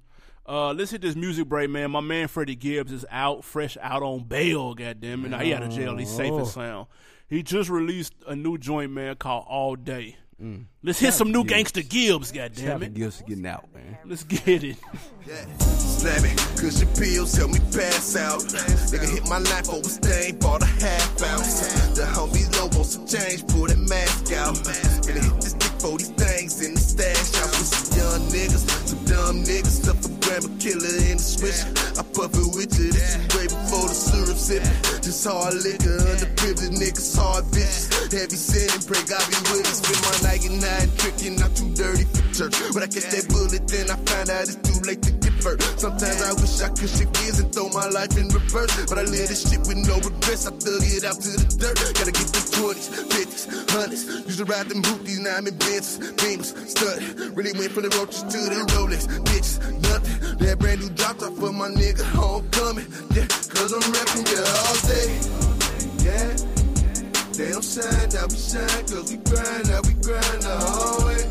Uh, let's hit this music break, man. My man Freddie Gibbs is out, fresh out on bail. Goddamn it! Now he out of jail. He's safe and sound. He just released a new joint, man, called All Day. Let's hit some new gangster Gibbs. Goddamn Happy it! Gibbs getting out, man. Let's get it. Yeah. Slam it, cause your pills help me pass out. Nigga hit my life over stain, bought a half ounce. The homies low on some change, pull that mask out. Gonna hit this dick for these things in the stash house with some young niggas, dumb niggas, stuff a grandma killer in the switch. I puff it with you, this is way before the syrup sipping. Just hard liquor, underprivileged niggas, hard bitches. Heavy sinning, pray God be with us. Spend my night at nine tricking, I'm too dirty for church. When I catch that bullet, then I find out it's too late to get hurt. Sometimes I wish I could shake gears and throw my life in reverse. But I live this shit with no regrets. I thug it out to the dirt. Gotta get the 20s, 50s, 100s. Used to ride them hoopies, now I'm in Benzes, Beamers, stud. Really went from the roaches to the Rolex, bitches, nothing. That brand new drop top for my nigga homecoming. Yeah, cause I'm rapping yeah all day. Yeah. They don't shine, now we shine, cause we grind, now we grind the whole way.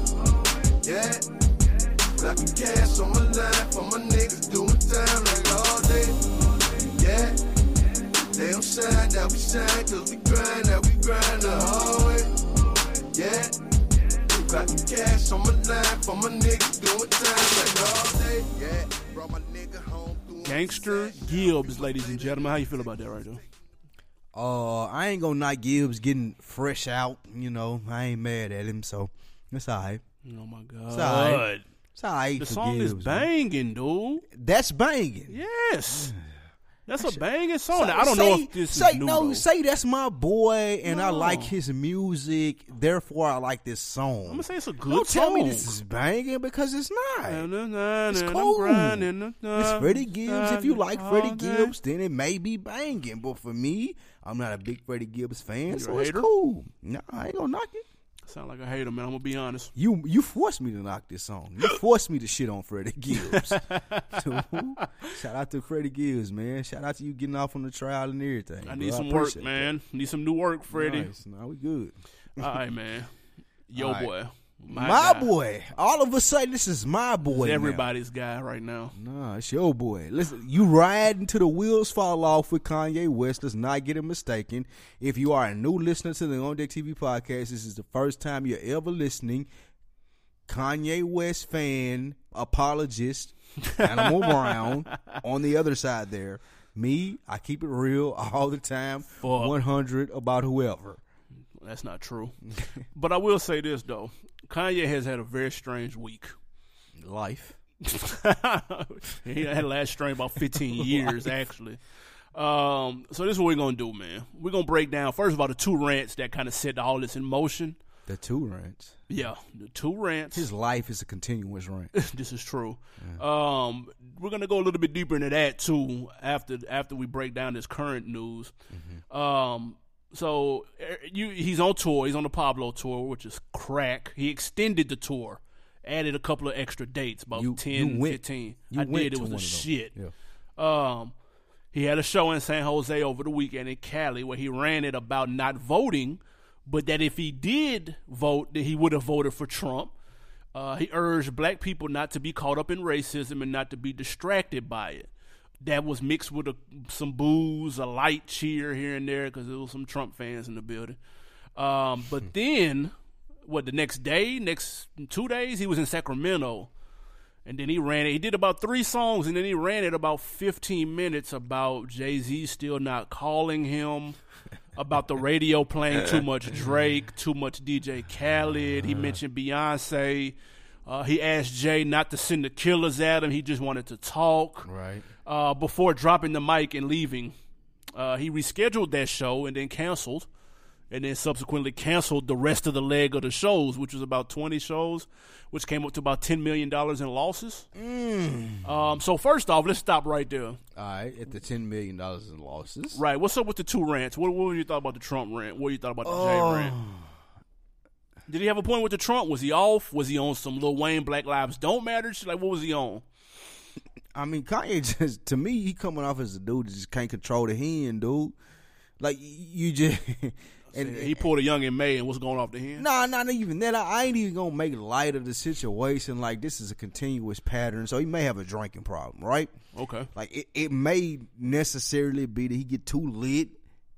Yeah. Blocking cash on my line for my niggas doing time like all day. Yeah. They don't shine, now we shine, cause we grind, now we grind the whole way. Yeah. Blocking cash on my line for my niggas doing time like all day. Yeah. Brought my nigga home through Gangster Gibbs, ladies and gentlemen. How you feel about that right there? Uh, I ain't gonna knock Gibbs getting fresh out. You know, I ain't mad at him, so it's all right. Oh my god. It's all right. It's all right The for song is Gibbs, man. banging, dude. That's banging. Yes. That's a banging song. Now, I don't know if this say, is new. no. though. Say that's my boy, and I like his music. Therefore, I like this song. I'm gonna say it's a good Don't song. tell me this is banging because it's not. It's It's cool. It's Freddie Gibbs. If you like Freddie Gibbs, then it may be banging. But for me, I'm not a big Freddie Gibbs fan, a so it's cool. No, I ain't gonna knock it. Sound like a hater, man. I'm gonna be honest. You you forced me to knock this song. You forced me to shit on Freddie Gibbs. Shout out to Freddie Gibbs, man. Shout out to you getting off on the trial and everything. I bro. need some work, appreciate man. Need some new work, that. Freddie. Nice. Nah, we good. All right, man. Yo, right. boy. My, guy. boy. All of a sudden, this is my boy. It's now. everybody's guy right now. Nah, it's your boy. Listen, you ride until the wheels fall off with Kanye West. Let's not get it mistaken. If you are a new listener to the On Deck TV podcast, this is the first time you're ever listening. Kanye West fan, apologist, Animal Brown on the other side there. Me, I keep it real all the time. Fuck. 100 about whoever. That's not true. but I will say this though. Kanye has had a very strange week. Life. he had last strain about 15 years actually. Um, so this is what we're gonna do, man. We're gonna break down first of all the two rants that kind of set all this in motion. The two rants. Yeah, the two rants. His life is a continuous rant. this is true. Um, we're gonna go a little bit deeper into that too after after we break down this current news. Um, so er, you he's on tour. He's on the Pablo tour, which is crack. He extended the tour, added a couple of extra dates, about You- 10, you went- 15. you I did. It was a shit. Yeah. Um, he had a show in San Jose over the weekend in Cali where he ran it about not voting, but that if he did vote, that he would have voted for Trump. Uh, he urged black people not to be caught up in racism and not to be distracted by it. That was mixed with a, some booze, a light cheer here and there because there was some Trump fans in the building. Um, but then, what the next day, next two days, he was in Sacramento and then he ran it. He did about three songs, and then he ran it about 15 minutes about Jay Z still not calling him, about the radio playing too much Drake, too much DJ Khaled. He mentioned Beyonce. Uh, he asked Jay not to send the killers at him. He just wanted to talk Right. Uh, before dropping the mic and leaving. Uh, he rescheduled that show and then canceled. and then subsequently canceled the rest of the leg of the shows, which was about 20 shows, which came up to about $10 million in losses. Um, so, first off, let's stop right there. All right, at the ten million dollars in losses. Right. What's up with the two rants? What, what were you thought about the Trump rant? What you thought about the Jay Oh. rant? Did he have a point with the Trump? Was he off? Was he on some Lil Wayne Black Lives Don't Matter? shit? Like, what was he on? I mean, Kanye just to me, he coming off as a dude that just can't control the hand, dude. Like you just and he pulled a young and May and what's going off the hand? Nah, not even that. I, I ain't even gonna make light of the situation. Like this is a continuous pattern, so he may have a drinking problem, right? Okay. Like it, it may necessarily be that he get too lit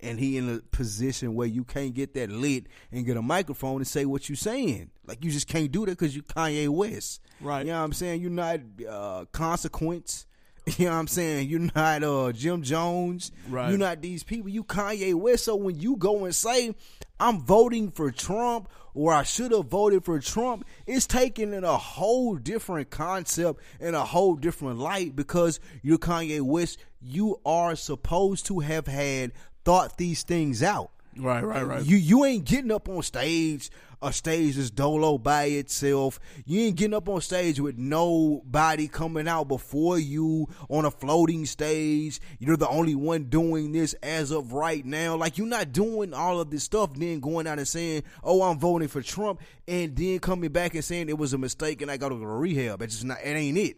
and he in a position where you can't get that lit and get a microphone and say what you saying. Like you just can't do that because you Kanye West. Right. You know what I'm saying? You're not uh, consequence. You know what I'm saying? You're not uh, Jim Jones. Right. You're not these people. You Kanye West. So when you go and say, I'm voting for Trump or I should have voted for Trump, it's taken in a whole different concept and a whole different light because you're Kanye West. You are supposed to have had thought these things out. Right, right, right. You you ain't getting up on stage, a stage is dolo by itself. You ain't getting up on stage with nobody coming out before you on a floating stage. You're the only one doing this as of right now. Like you're not doing all of this stuff, then going out and saying, "Oh, I'm voting for Trump," and then coming back and saying it was a mistake and I got to go to rehab. It's just not. It ain't it.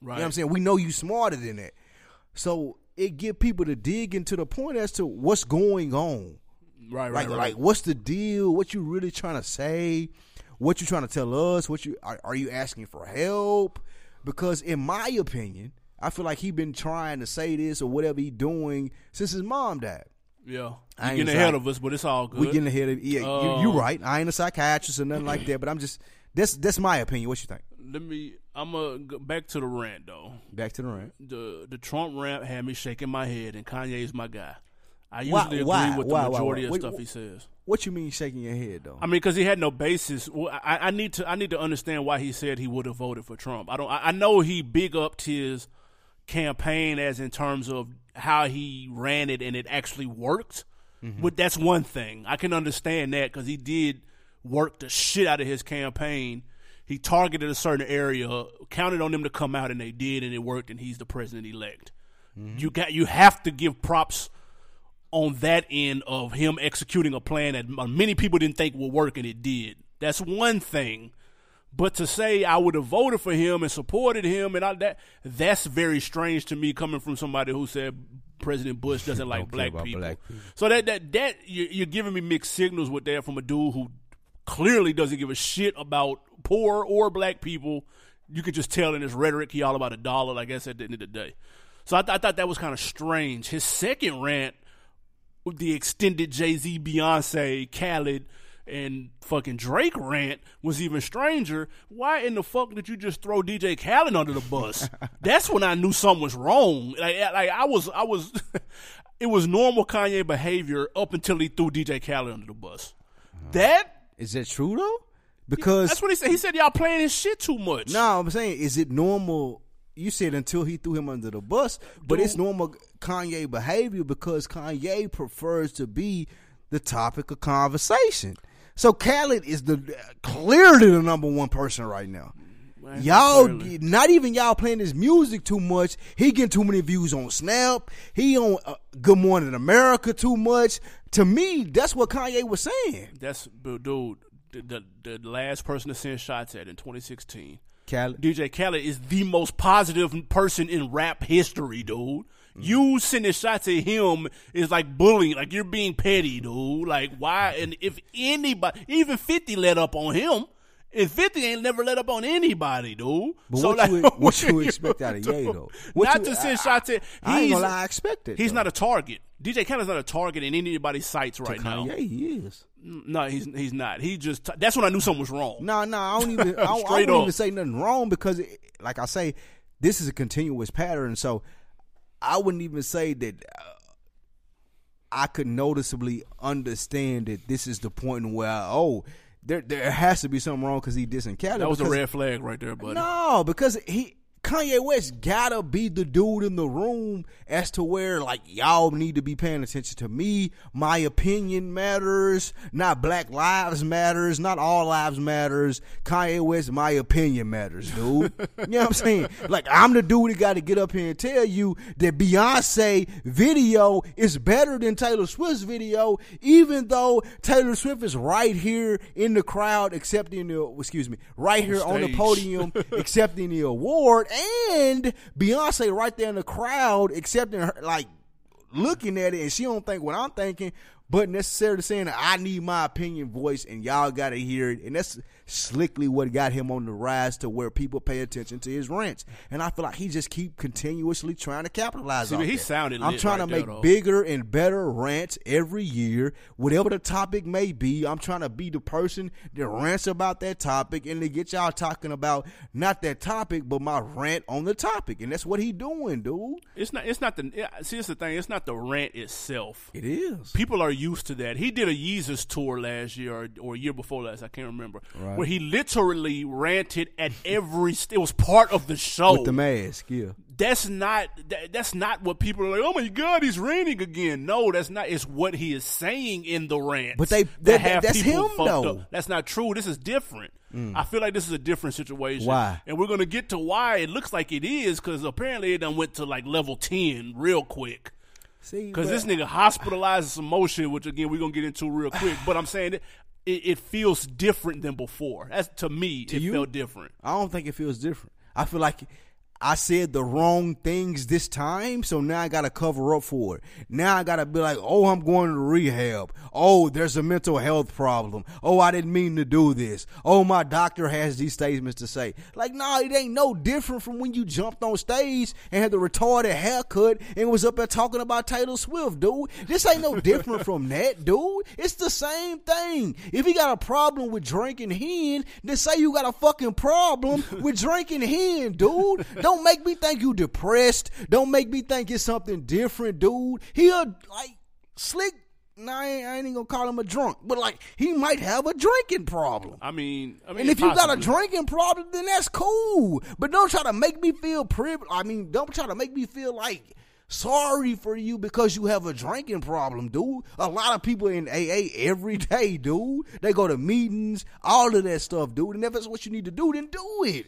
You know what I'm saying? We know you smarter than that. So it get people to dig into the point as to what's going on. Right, right, Like, right. like, what's the deal? What you really trying to say? What you trying to tell us? What you are, are you asking for help? Because in my opinion, I feel like he been trying to say this or whatever he doing since his mom died. yeah. I You getting ahead of us, but it's all good. We getting ahead of yeah. you, Um, you right. I ain't a psychiatrist or nothing like that, but I'm just that's that's my opinion. What you think? Let me. I'm gonna go back to the rant though. Back to the rant. The the Trump rant had me shaking my head, and Kanye is my guy. I Why- usually agree why- with the why- majority why? of Wait, stuff he says. What you mean shaking your head though? I mean, because he had no basis. Well, I, I need to I need to understand why he said he would have voted for Trump. I don't. I, I know he big upped his campaign as in terms of how he ran it and it actually worked. Mm-hmm. But that's one thing I can understand that because he did work the shit out of his campaign. He targeted a certain area, counted on them to come out, and they did, and it worked. And he's the president elect. You got you have to give props on that end of him executing a plan that many people didn't think would work and it did. That's one thing. But to say I would have voted for him and supported him and all that that's very strange to me coming from somebody who said President Bush doesn't like black people. black people. So that that that you- you're giving me mixed signals with that from a dude who clearly doesn't give a shit about poor or black people. You could just tell in his rhetoric he all about a dollar. Like I said, at the end of the day. So I, th- I thought that was kind of strange. His second rant with the extended Jay Z, Beyonce, Khaled, and fucking Drake rant was even stranger. Why in the fuck did you just throw DJ Khaled under the bus? That's when I knew something was wrong. Like, like I was, I was, it was normal Kanye behavior up until he threw DJ Khaled under the bus. Uh-huh. That Is that true though? Because that's what he said. He said y'all playing his shit too much. No, I'm saying, is it normal? You said until he threw him under the bus, but it's normal Kanye behavior because Kanye prefers to be the topic of conversation. So Khaled is the clearly the number one person right now. Y'all, Clearly. not even y'all playing his music too much. He getting too many views on Snap. He on uh, Good Morning America too much. To me, that's what Kanye was saying. That's dude. The, the the last person to send shots at in 2016. Khaled, DJ Khaled is the most positive person in rap history, dude. Mm. You sending shots at him is like bullying, like you're being petty, dude. Like why? Mm-hmm. And if anybody, even Fifty let up on him, and Fifty ain't never let up on anybody, dude. But so what like, you- what you expect out of Ye, though? What Not you- to send shots at. I ain't he's- gonna lie, I expect it, He's though. not a target. DJ Khaled's not a target in anybody's sights right now. Kanye, he is. No, he's he's not. He just that's when I knew something was wrong. No, no, I don't even. I, don't- I don't even say nothing wrong because, it, like I say, this is a continuous pattern. So I wouldn't even say that uh, I could noticeably understand that this is the point where oh, there there has to be something wrong because he dissing Khaled. That was a red flag right there, buddy. No, because he Kanye West gotta be the dude in the room as to where like y'all need to be paying attention to me. My opinion matters. Not Black Lives matters. Not all lives matters. Kanye West, my opinion matters, dude. you know what I'm saying? Like I'm the dude that got to get up here and tell you that Beyonce video is better than Taylor Swift's video, even though Taylor Swift is right here in the crowd accepting the excuse me, right here on the podium accepting the award, and Beyonce right there in the crowd accepting her, like looking at it, and she don't think what I'm thinking, but necessarily saying that I need my opinion voice, and y'all got to hear it, and that's slickly what got him on the rise to where people pay attention to his rants, and I feel like he just keep continuously trying to capitalize See, on. he that. sounded I'm trying right to make though. bigger and better rants every year, whatever the topic may be. I'm trying to be the person that rants about that topic and to get y'all talking about not that topic, but my rant on the topic, and that's what he doing, dude. It's not. It's not the. See, it's the thing. It's not the rant itself. It is. People are used to that. He did a Yeezus tour last year or, or a year before last. I can't remember. Right. Where he literally ranted at every. st- It was part of the show. With the mask, yeah. that's not that, that's not what people are like. Oh my God, he's ranting again. No, that's not. It's what he is saying in the rant. But they- that that- have that's him, though. up. That's not true. This is different. Mm. I feel like this is a different situation. Why? And we're gonna get to why it looks like it is because apparently it done went to like level ten real quick. See, Because this nigga hospitalized some shit, which again we're gonna get into real quick. But I'm saying it, it, it feels different than before. That's to me, it you? felt different. I don't think it feels different. I feel like I said the wrong things this time, so now I gotta cover up for it. Now I gotta be like, oh, I'm going to rehab. Oh, there's a mental health problem. Oh, I didn't mean to do this. Oh, my doctor has these statements to say. Like, nah, it ain't no different from when you jumped on stage and had the retarded haircut and was up there talking about Taylor Swift, dude. This ain't no different from that, dude. It's the same thing. If you got a problem with drinking hen, then say you got a fucking problem with drinking hen, dude. Don't make me think you depressed. Don't make me think it's something different, dude. He a like slick. Nah, I ain't, I ain't even gonna call him a drunk, but like he might have a drinking problem. I mean, I mean, And if you got a drinking problem, then that's cool. But don't try to make me feel privileged. I mean, don't try to make me feel like sorry for you because you have a drinking problem, dude. A lot of people in AA every day, dude. They go to meetings, all of that stuff, dude. And if that's what you need to do, then do it.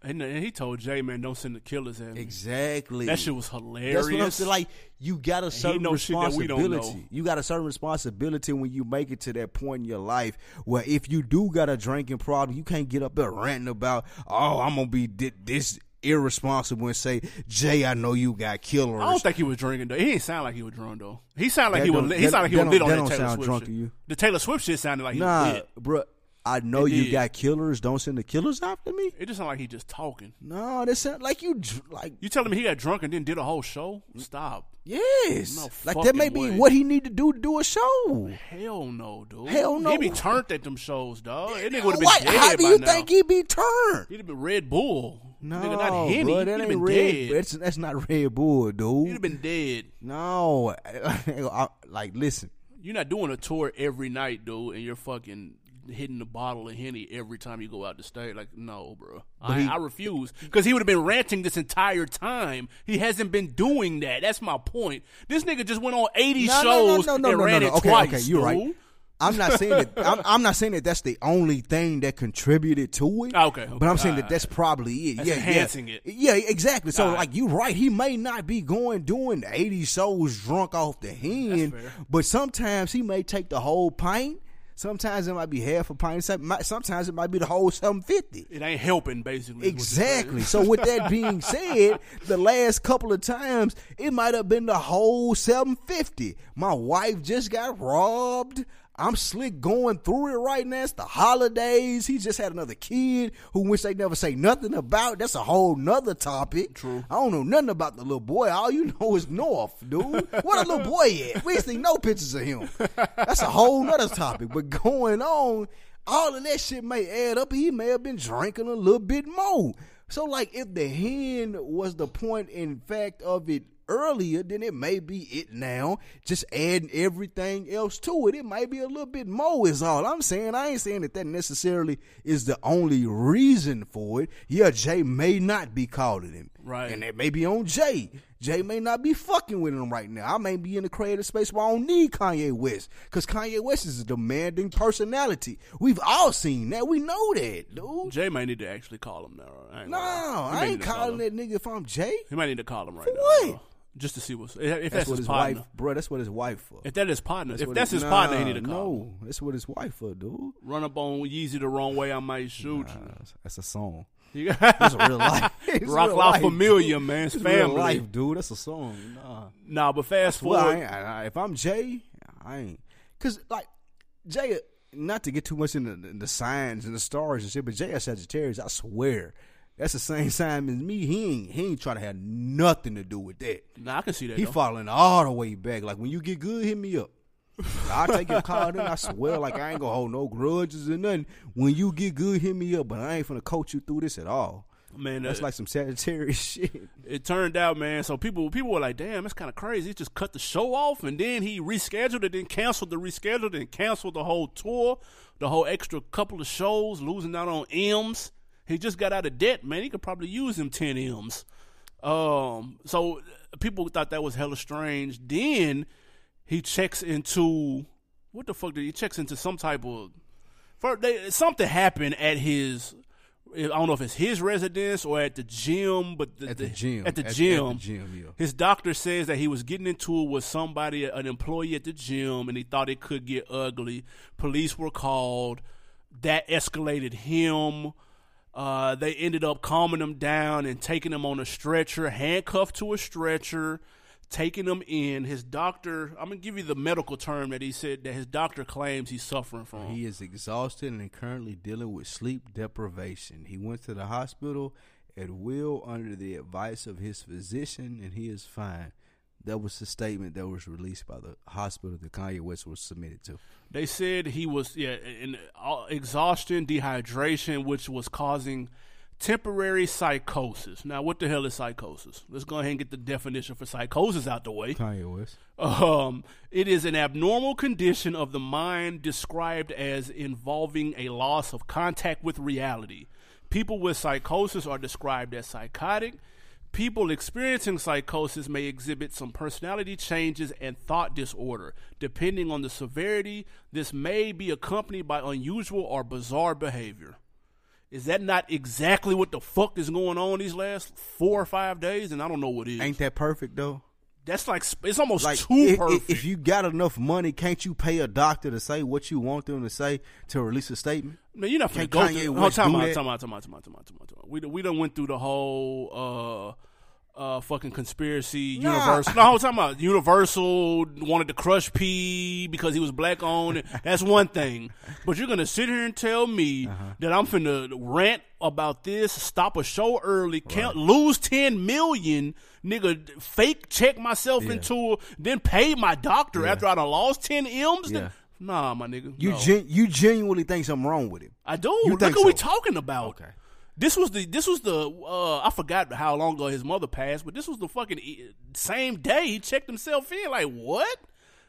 And, he told Jay, man, don't send the killers at me. Exactly. That shit was hilarious. That's what I'm saying. Like you got a certain know shit that we don't responsibility. You got a certain responsibility when you make it to that point in your life where if you do got a drinking problem, you can't get up there ranting about, oh, I'm gonna be di- this irresponsible and say, Jay, I know you got killers. I don't think he was drinking though. He didn't sound like he was drunk though. He sounded like That he was. He sounded like he was lit on that Taylor Swift drunk shit. to you. The Taylor Swift shit sounded like he was nah, lit. bruh. I know It you did. got killers. Don't send the killers after me. It just sounded like he just talking. No, that sound like you dr- like You telling me he got drunk and then did a whole show? Stop. yes, No like that may fucking be way. what he need to do to do a show. Hell no, dude. Hell no. He be turned at them shows, dog. That nigga would have been What? dead How do by you now. think he be turned? He'd have been Red Bull. No, nigga, not Henny. bro, He'd that have ain't been Red. dead. That's, that's not Red Bull, dude. He'd have been dead. No, I- like listen. You're not doing a tour every night, dude, and you're fucking hitting the bottle of henny every time you go out the stage. Like, no, bro, I, he- I refuse because he would have been ranting this entire time. He hasn't been doing that. That's my point. This nigga just went on 80 No, shows no, no, and ran it. Okay, twice. okay, you're right. I'm not saying that. I'm, I'm not saying that that's the only thing that contributed to it. Ah, okay, okay, but I'm saying that ah. that's probably it. That's yeah, enhancing yeah. it. Yeah, exactly. So Alright. like you're right. He may not be going doing 80 shows drunk off the hen, but sometimes he may take the whole pint. Sometimes it might be half a pint. Some- Sometimes it might be the whole 750. It ain't helping, basically. is what you're saying. Exactly. So with that being said, the last couple of times it might have been the whole 750. My wife just got robbed. I'm slick going through it right now. It's the holidays. He just had another kid who wish they never say nothing about. That's a whole nother topic. True. I don't know nothing about the little boy. All you know is North, dude. What a little boy at? We ain't seen no pictures of him. That's a whole nother topic. But going on, all of that shit may add up. He may have been drinking a little bit more. So, like, if the hen was the point, in fact, of it earlier, then it may be it now. Just adding everything else to it, it might be a little bit more. Is all I'm saying. I ain't saying that that necessarily is the only reason for it. Yeah, Jay may not be calling him, Right. And that may be on Jay. Jay may not be fucking with him right now. I may be in the creative space where I don't need Kanye West because Kanye West is a demanding personality. We've all seen that. We know that, dude. Jay might need to actually call him now. I No, gonna lie. He I ain't to call calling that nigga if I'm Jay. He might need to call him right For now. what? Just to see what's if, if That's, that's, what his partner. wife, bro. That's what his wife for. If that is partner, if what that's his- his partner, he need to call. No, that's what his wife for, dude. Run up on Yeezy the wrong way, I might shoot Nah, that's a song. you. That's real life. It's Rock life, Familia, dude. man. It's family. life, dude. That's a song. Nah. Nah, but fast Well, I forward. I, I- if I'm Jay, I ain't. Cause like Jay, not to get too much into the, the signs and the stars and shit, but Jay is Sagittarius. I swear, that's the same sign as me. He ain't he ain't trying to have nothing to do with that. nah, I can see that. He though. falling all the way back. Like when you get good, hit me up. I'll take your call. Then I swear, like I ain't gonna hold no grudges or nothing. When you get good, hit me up. But I ain't finna coach you through this at all. man, That's uh, like some Sagittarius shit. it turned out, man. So people people were like, "Damn, that's kind of crazy." He just cut the show off, and then he rescheduled it, then canceled the rescheduled, and canceled the whole tour, the whole extra couple of shows, losing out on M's. He just got out of debt, man. He could probably use them ten M's. Um, so people thought that was hella strange. Then he checks into what the fuck did he checks into some type of first they, something happened at his I don't know if it's his residence or at the gym, but At the gym. At the At- at gym. the gym, yeah. His doctor says that he was getting into it with somebody, an employee at the gym, and he thought it could get ugly. Police were called. That escalated him. Uh, they ended up calming him down and taking him on a stretcher, handcuffed to a stretcher, taking him in. His doctor, I'm gonna give you the medical term that he said that his doctor claims he's suffering from. He is exhausted and currently dealing with sleep deprivation. He went to the hospital at will under the advice of his physician, and he is fine. That was the statement that was released by the hospital that Kanye West was submitted to. They said he was yeah in uh, exhaustion, dehydration, which was causing temporary psychosis. Now, what the hell is psychosis? Let's go ahead and get the definition for psychosis out the way. Kanye West. Um, it is an abnormal condition of the mind described as involving a loss of contact with reality. People with psychosis are described as psychotic. People experiencing psychosis may exhibit some personality changes and thought disorder. Depending on the severity, this may be accompanied by unusual or bizarre behavior. Is that not exactly what the fuck is going on these last four or five days? And I don't know what is. Ain't that perfect though? That's like it's almost Like too if, perfect. if you got enough money, can't you pay a doctor to say what you want them to say to release a statement? Man, you're not finna go Kanye through. West time do out, time out, time out, time out, time out, time out, time out. We we done went through the whole uh uh fucking conspiracy Nah. universal. No, I'm talking about Universal wanted to crush P because he was black owned. That's one thing. But you're gonna sit here and tell me Uh-huh. that I'm finna rant about this, stop a show early, count lose ten million, nigga, fake check myself Yeah. into, then pay my doctor Yeah. after I done lost ten M's. Yeah. Nah, my nigga. You no. gen- you genuinely think something wrong with him? I do. You Look what we talking about. Okay. This was the this was the uh I forgot how long ago his mother passed, but this was the fucking e- same day he checked himself in. Like what?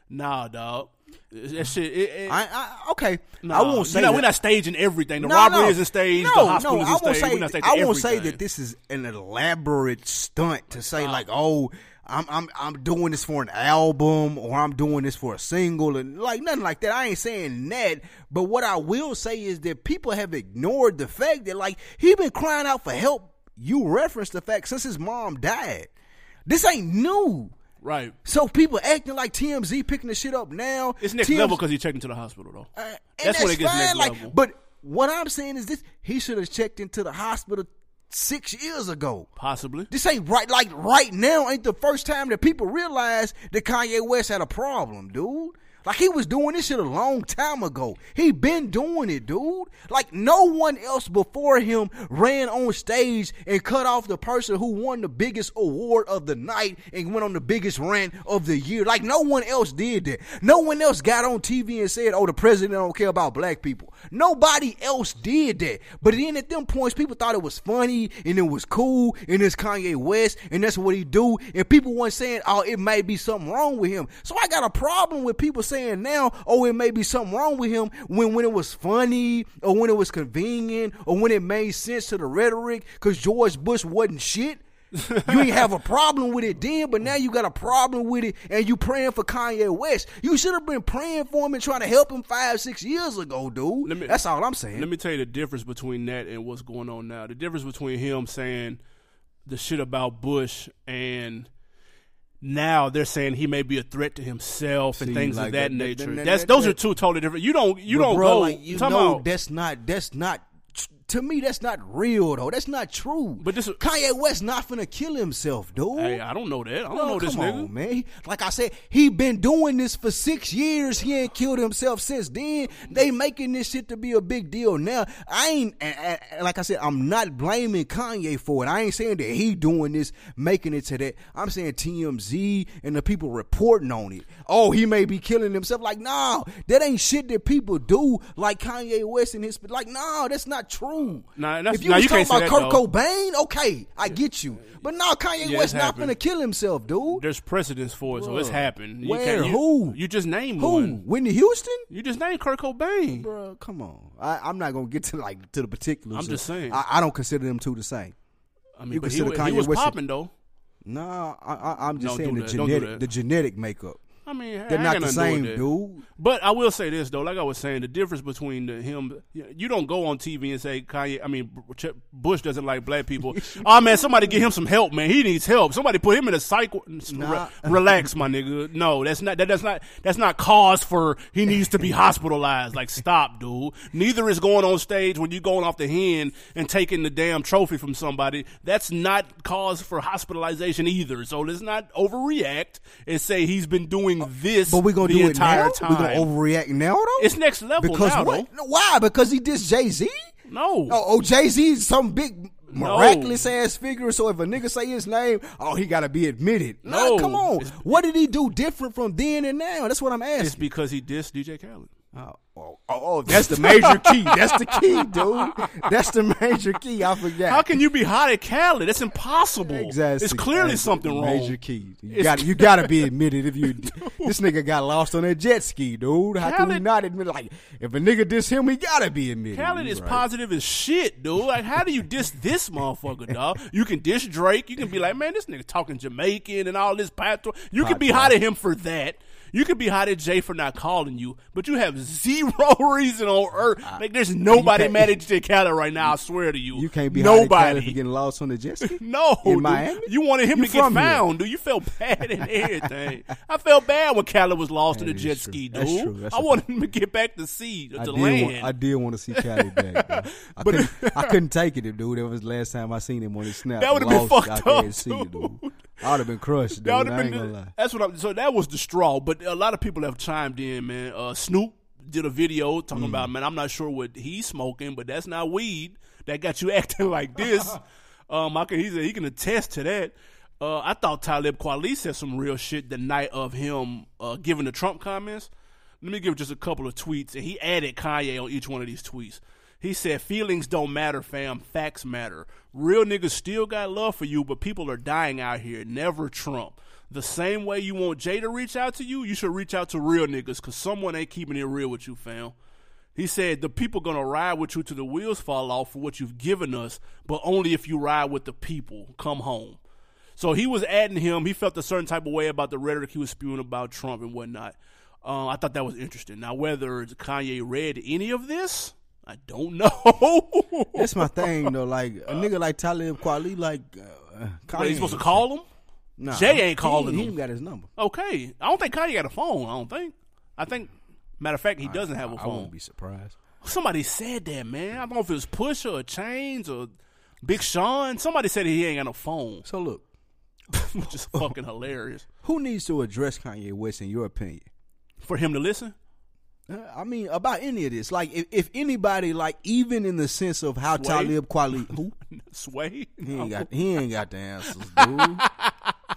Nah, dog. That shit. It, it, I, I okay. nah, I won't say you know, we're not staging everything. The No, robbery no. isn't staged. No, the hospital no, isn't I won't staged. say. we're not staging I won't say that this is an elaborate stunt to say like, oh, I'm I'm I'm doing this for an album or I'm doing this for a single and like nothing like that. I ain't saying that. But what I will say is that people have ignored the fact that like he been crying out for help. You referenced the fact since his mom died. This ain't new. right. So people acting like TMZ picking the shit up now. It's next TMZ level because he checked into the hospital though. uh, and that's, when it gets fine, next like, level. But what I'm saying is this: he should have checked into the hospital six years ago. Possibly. This ain't right. Like right now, ain't the first time that people realize that Kanye West had a problem, dude. Like he was doing this shit a long time ago. He been doing it, dude. Like no one else before him ran on stage and cut off the person who won the biggest award of the night and went on the biggest rant of the year. Like no one else did that. No one else got on TV and said, "Oh, the president don't care about black people." Nobody else did that. But then at them points, people thought it was funny and it was cool and it's Kanye West and that's what he do. And people weren't saying, oh, it may be something wrong with him. So I got a problem with people saying now, oh, it may be something wrong with him when, when it was funny or when it was convenient or when it made sense to the rhetoric because George Bush wasn't shit. you ain't have a problem with it then, but now you got a problem with it and you praying for Kanye West. You should have been praying for him and trying to help him five, six years ago, dude. Let me- That's all I'm saying. Let me tell you the difference between that and what's going on now. The difference between him saying the shit about Bush and now they're saying he may be a threat to himself and things like of that, that- that- nature. that- That's those that- are two totally different. You don't you don't bruh, go like you talking know about- that's not that's not to me that's not real though. That's not true. But this- Kanye West not finna kill himself, dude. Hey, I don't know that. I don't Bro, know this nigga. on, man. Like I said, he been doing this for six years. He ain't killed himself since then. They making this shit to be a big deal now. I ain't like I said, I'm not blaming Kanye for it. I ain't saying that he doing this, making it to that. I'm saying TMZ and the people reporting on it. Oh, he may be killing himself. Like, nah, that ain't shit that people do. Like Kanye West and his like, nah, that's not true. Nah, that's- if you nah, was you talking about Kurt though. Cobain, okay, I get you. But now Kanye Yeah, West not gonna kill himself, dude. There's precedence for it, so it's happened. You Where? can't- you- Who? You just named Who? one. Whitney Houston? You just named Kurt Cobain. Bro, come on. I, I'm not gonna get to like to the particulars. I'm just saying. I, I don't consider them two the same. I mean, You but he, consider he Kanye was West- popping though. Nah, I, I, I'm just Don't saying the that. Genetic the genetic makeup. I mean, They're I not the same, to do with that. dude. But I will say this though, like I was saying, the difference between the, him, you don't go on TV and say Kanye. I mean, Bush doesn't like black people. oh man, somebody get him some help, man. He needs help. Somebody put him in a psych. Nah. relax, my nigga. No, that's not. That, that's not. That's not cause for he needs to be hospitalized. Like, stop, dude. Neither is going on stage when you going off the hen and taking the damn trophy from somebody. That's not cause for hospitalization either. So let's not overreact and say he's been doing Uh, this. But we gonna the do it entire now. time. We gonna overreact now though. It's next level because now, what? No, Why? Because he dissed Jay Z. No. Oh, oh Jay Z is some big No. miraculous ass figure. So if a nigga say his name, oh, he got to be admitted. No. Nah, come on. It's- What did he do different from then and now? That's what I'm asking. It's because he dissed DJ Khaled. Oh, oh, oh, that's the major key. That's the key, dude. That's the major key. I forgot. How can you be hot at Khaled? That's impossible. Exactly. It's clearly That's something the wrong. Major key. You got you got to be admitted if you. this nigga got lost on that jet ski, dude. How can we not admit? Like if a nigga diss him, he gotta be admitted. Khaled You is right. positive as shit, dude. Like, how do you diss this motherfucker, dog? You can diss Drake. You can be like, man, this nigga talking Jamaican and all this patois. You can be hot at him for that. You could be hot at Jay for not calling you, but you have zero reason on earth. Like, there's nobody mad at DJ Khaled right now. I swear to you. You can't be nobody for getting lost on the jet ski. No, in dude. Miami. You wanted him You to get from here. found, dude. You felt bad and everything. I felt bad when Khaled was lost in the jet true. ski, dude. That's true. That's I wanted him to get back to sea, to I land. want, I did want to see Cali back. I, But- couldn't, I couldn't take it, dude. That was the last time I seen him on his snap. That would've been Lost fucked up, dude. Dude. I would have been crushed, dude. That would I ain't been. gonna lie. That's what I'm. So that was the straw. But a lot of people have chimed in, man. Uh, Snoop did a video talking Mm. about, man. I'm not sure what he's smoking, but that's not weed that got you acting like this. um, I can. He said he can attest to that. Uh, I thought Talib Kweli said some real shit the night of him uh, giving the Trump comments. Let me give just a couple of tweets, and he added Kanye on each one of these tweets. He said, "Feelings don't matter, fam. Facts matter. Real niggas still got love for you, but people are dying out here. Never Trump. The same way you want Jay to reach out to you, you should reach out to real niggas, cause someone ain't keeping it real with you, fam." He said, "The people gonna ride with you till the wheels fall off for what you've given us, but only if you ride with the people. Come home." So he was adding him. He felt a certain type of way about the rhetoric he was spewing about Trump and whatnot. Uh, I thought that was interesting. Now, whether Kanye read any of this, I don't know. That's my thing though. Like a nigga like Talib Kweli, like uh, Kanye supposed to call him? Nah, Jay ain't calling he, him. He got his number. Okay. I don't think Kanye got a phone. I don't think. I think, matter of fact, he doesn't have a I phone. I won't be surprised. Somebody said that, man. I don't know if it was Pusha or Chainz or Big Sean. Somebody said he ain't got no phone, So look, which is fucking hilarious. who needs to address Kanye West in your opinion? For him to listen? I mean, about any of this, like if, if anybody, like even in the sense of how Sway? Talib Kweli, who Sway? he ain't oh. got, he ain't got the answers, dude.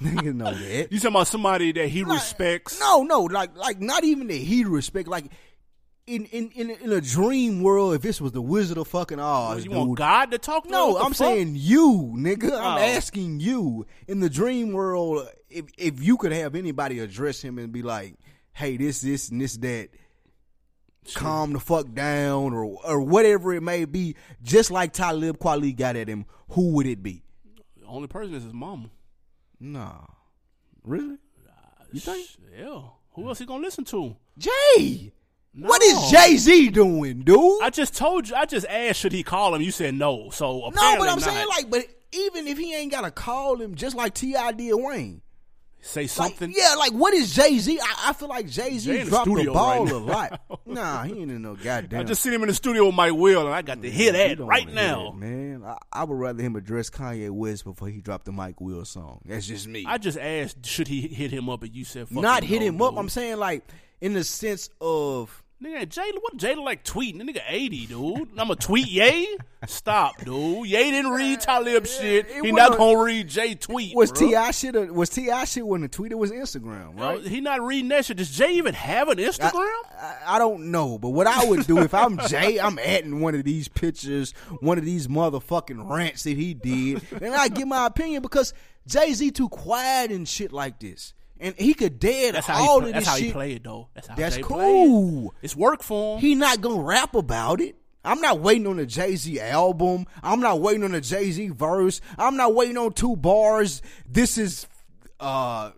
Niggas know that. You talking about somebody that he respects? No, no, like like not even that he respect. Like in in in, in a dream world, if this was the Wizard of fucking Oz, you dude, want God to talk to no, I'm fuck? saying you, nigga. I'm Oh. asking you in the dream world if if you could have anybody address him and be like, "Hey, this, this, and this, that." Calm the fuck down, or or whatever it may be. Just like Talib Kweli got at him, who would it be? The only person is his mama. Nah, really? You think Yeah. Who else he gonna listen to? Jay? What No. is Jay Z doing, dude? I just told you. I just asked should he call him. You said no. So no, but I'm not. saying like, but even if he ain't gotta call him, just like T.I. did Wayne. Say Like, something. yeah, like what is Jay Z? I, I feel like Jay Z in the dropped the ball right a lot. Nah, he ain't in no goddamn. I just seen him in the studio with Mike Will, and I got to hear that right now. that, man. I, I would rather him address Kanye West before he dropped the Mike Will song. That's just me. I just asked should he hit him up, and you said Not hit him up. dude. I'm saying like in the sense of Nigga, Jada, what Jada like tweeting? The nigga 80, dude. I'm a tweet Ye? Stop, dude. Ye didn't read Talib shit. He wasn't- gonna read Jay tweet. was bro. T.I shit. Or, was T.I shit when the tweet it was Instagram, No, right? he not reading that shit. Does Jay even have an Instagram? I, I don't know, but what I would do if I'm Jay, I'm adding one of these pictures, one of these motherfucking rants that he did, and I give my opinion because Jay Z too quiet and shit like this, and he could dead that's all he, of play, this that's how he play it, though. That's how That's cool. it. It's work for him. He not gonna rap about it. I'm not waiting on the Jay Z album. I'm not waiting on the Jay Z verse. I'm not waiting on two bars. This is uh,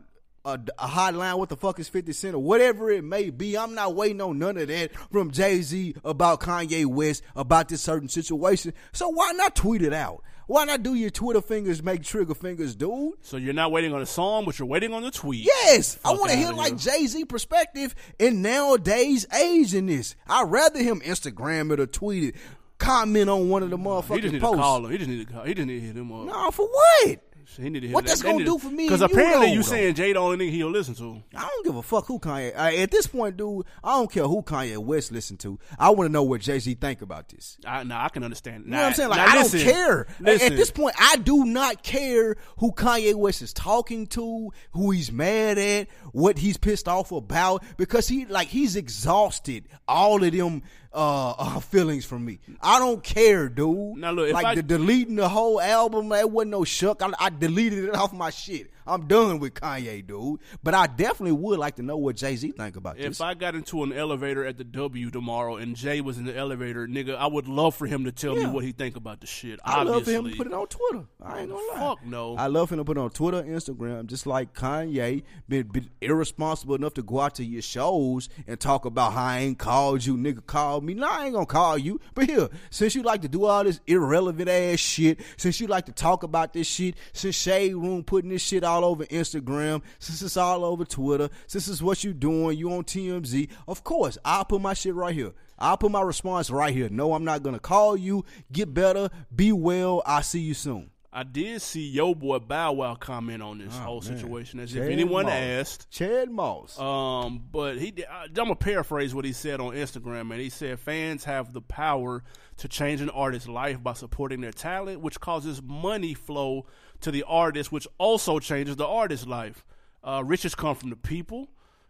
a, a hotline. What the fuck is 50 Cent or whatever it may be. I'm not waiting on none of that from Jay Z about Kanye West about this certain situation. So why not tweet it out? Why not do your Twitter fingers make trigger fingers, dude? so you're not waiting on a song, but you're waiting on the tweet. Yes, I want to hear like. Jay Z perspective in nowadays age in this. I'd rather him Instagram it or tweet it, comment on one of the motherfuckers. He motherfucking just need posts. to call him. He just need to call. He just need to hit him up. No, for what? He need to hit What that. that's They gonna need do for me Because and apparently you though. saying Jay the only nigga he'll listen to. I don't give a fuck who Kanye. I, at this point, dude, I don't care who Kanye West listen to. I want to know what Jay Z think about this. I, I can understand. You know what I'm saying? Like I don't care. At this point, I do not care who Kanye West is talking to, who he's mad at, what he's pissed off about, because he like he's exhausted all of them uh, uh feelings from me. I don't care, dude. Now, look, like I- the deleting the whole album, that wasn't no shuck. I, I deleted it off my shit. I'm done with Kanye, dude. But I definitely would like to know what Jay Z think about If this. If I got into an elevator at the W tomorrow and Jay was in the elevator, nigga, I would love for him to tell Yeah. me what he think about the shit. I love for him to put it on Twitter. I ain't gonna lie. Fuck no. I love him to put it on Twitter, Instagram, just like Kanye been, been irresponsible enough to go out to your shows and talk about how I ain't called you, nigga called me. No, I ain't gonna call you. But here, since you like to do all this irrelevant ass shit, since you like to talk about this shit, since Shade Room putting this shit all over Instagram, since it's all over Twitter, since it's what you doing, you on TMZ, of course, I'll put my shit right here. I'll put my response right here. No, I'm not gonna call you. Get better. Be well. I'll see you soon. I did see Yo Boy Bow Wow comment on this whole Oh, man. situation as Chad if anyone Moss. asked. Chad Moss. Um, but he, I- I'm gonna paraphrase what he said on Instagram, and he said fans have the power to change an artist's life by supporting their talent, which causes money flow to the artist, which also changes the artist's life. Uh, riches come from the people.